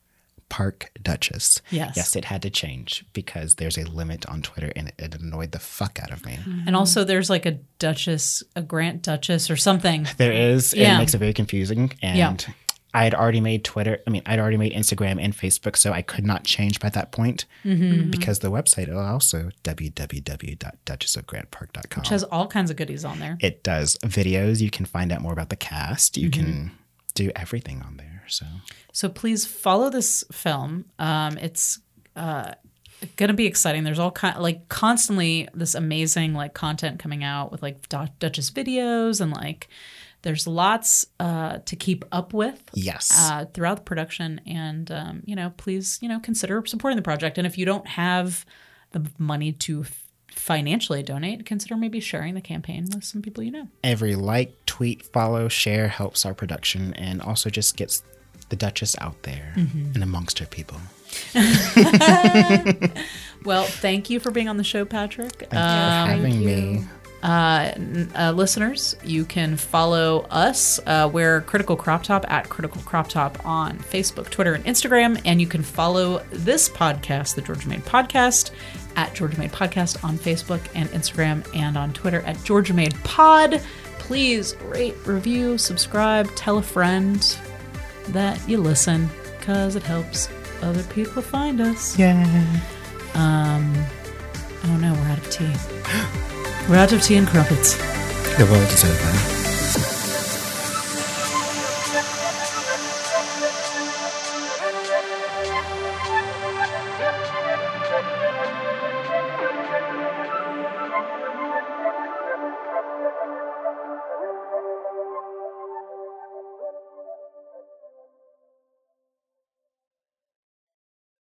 Park Duchess. Yes. Yes, it had to change because there's a limit on Twitter and it, it annoyed the fuck out of me. Mm-hmm. And also, there's like a Duchess, a Grant Duchess, or something. There is, Yeah. it makes it very confusing. And Yeah. I had already made Twitter, I mean, I'd already made Instagram and Facebook, so I could not change by that point Mm-hmm. because the website is also www.duchessofgrantpark.com. Which has all kinds of goodies on there. It does videos. You can find out more about the cast. You Mm-hmm. can do everything on there. So So please follow this film. Um, it's uh, gonna be exciting. There's all kind like constantly this amazing like content coming out with like Duchess videos and like There's lots uh, to keep up with Yes. uh, throughout the production, and um, you know, please, you know, consider supporting the project. And if you don't have the money to financially donate, consider maybe sharing the campaign with some people you know. Every like, tweet, follow, share helps our production and also just gets the Duchess out there Mm-hmm. and amongst her people. Well, thank you for being on the show, Patrick. Thank you for having me. Uh, uh, listeners, you can follow us. Uh, we're Critical Crop Top at Critical Crop Top on Facebook, Twitter, and Instagram. And you can follow this podcast, the Georgia Made Podcast, at Georgia Made Podcast on Facebook and Instagram and on Twitter at Georgia Made Pod. Please rate, review, subscribe, tell a friend that you listen because it helps other people find us. Yeah. Oh no, we're out of tea. We're out of tea and crumpets. The world deserves that.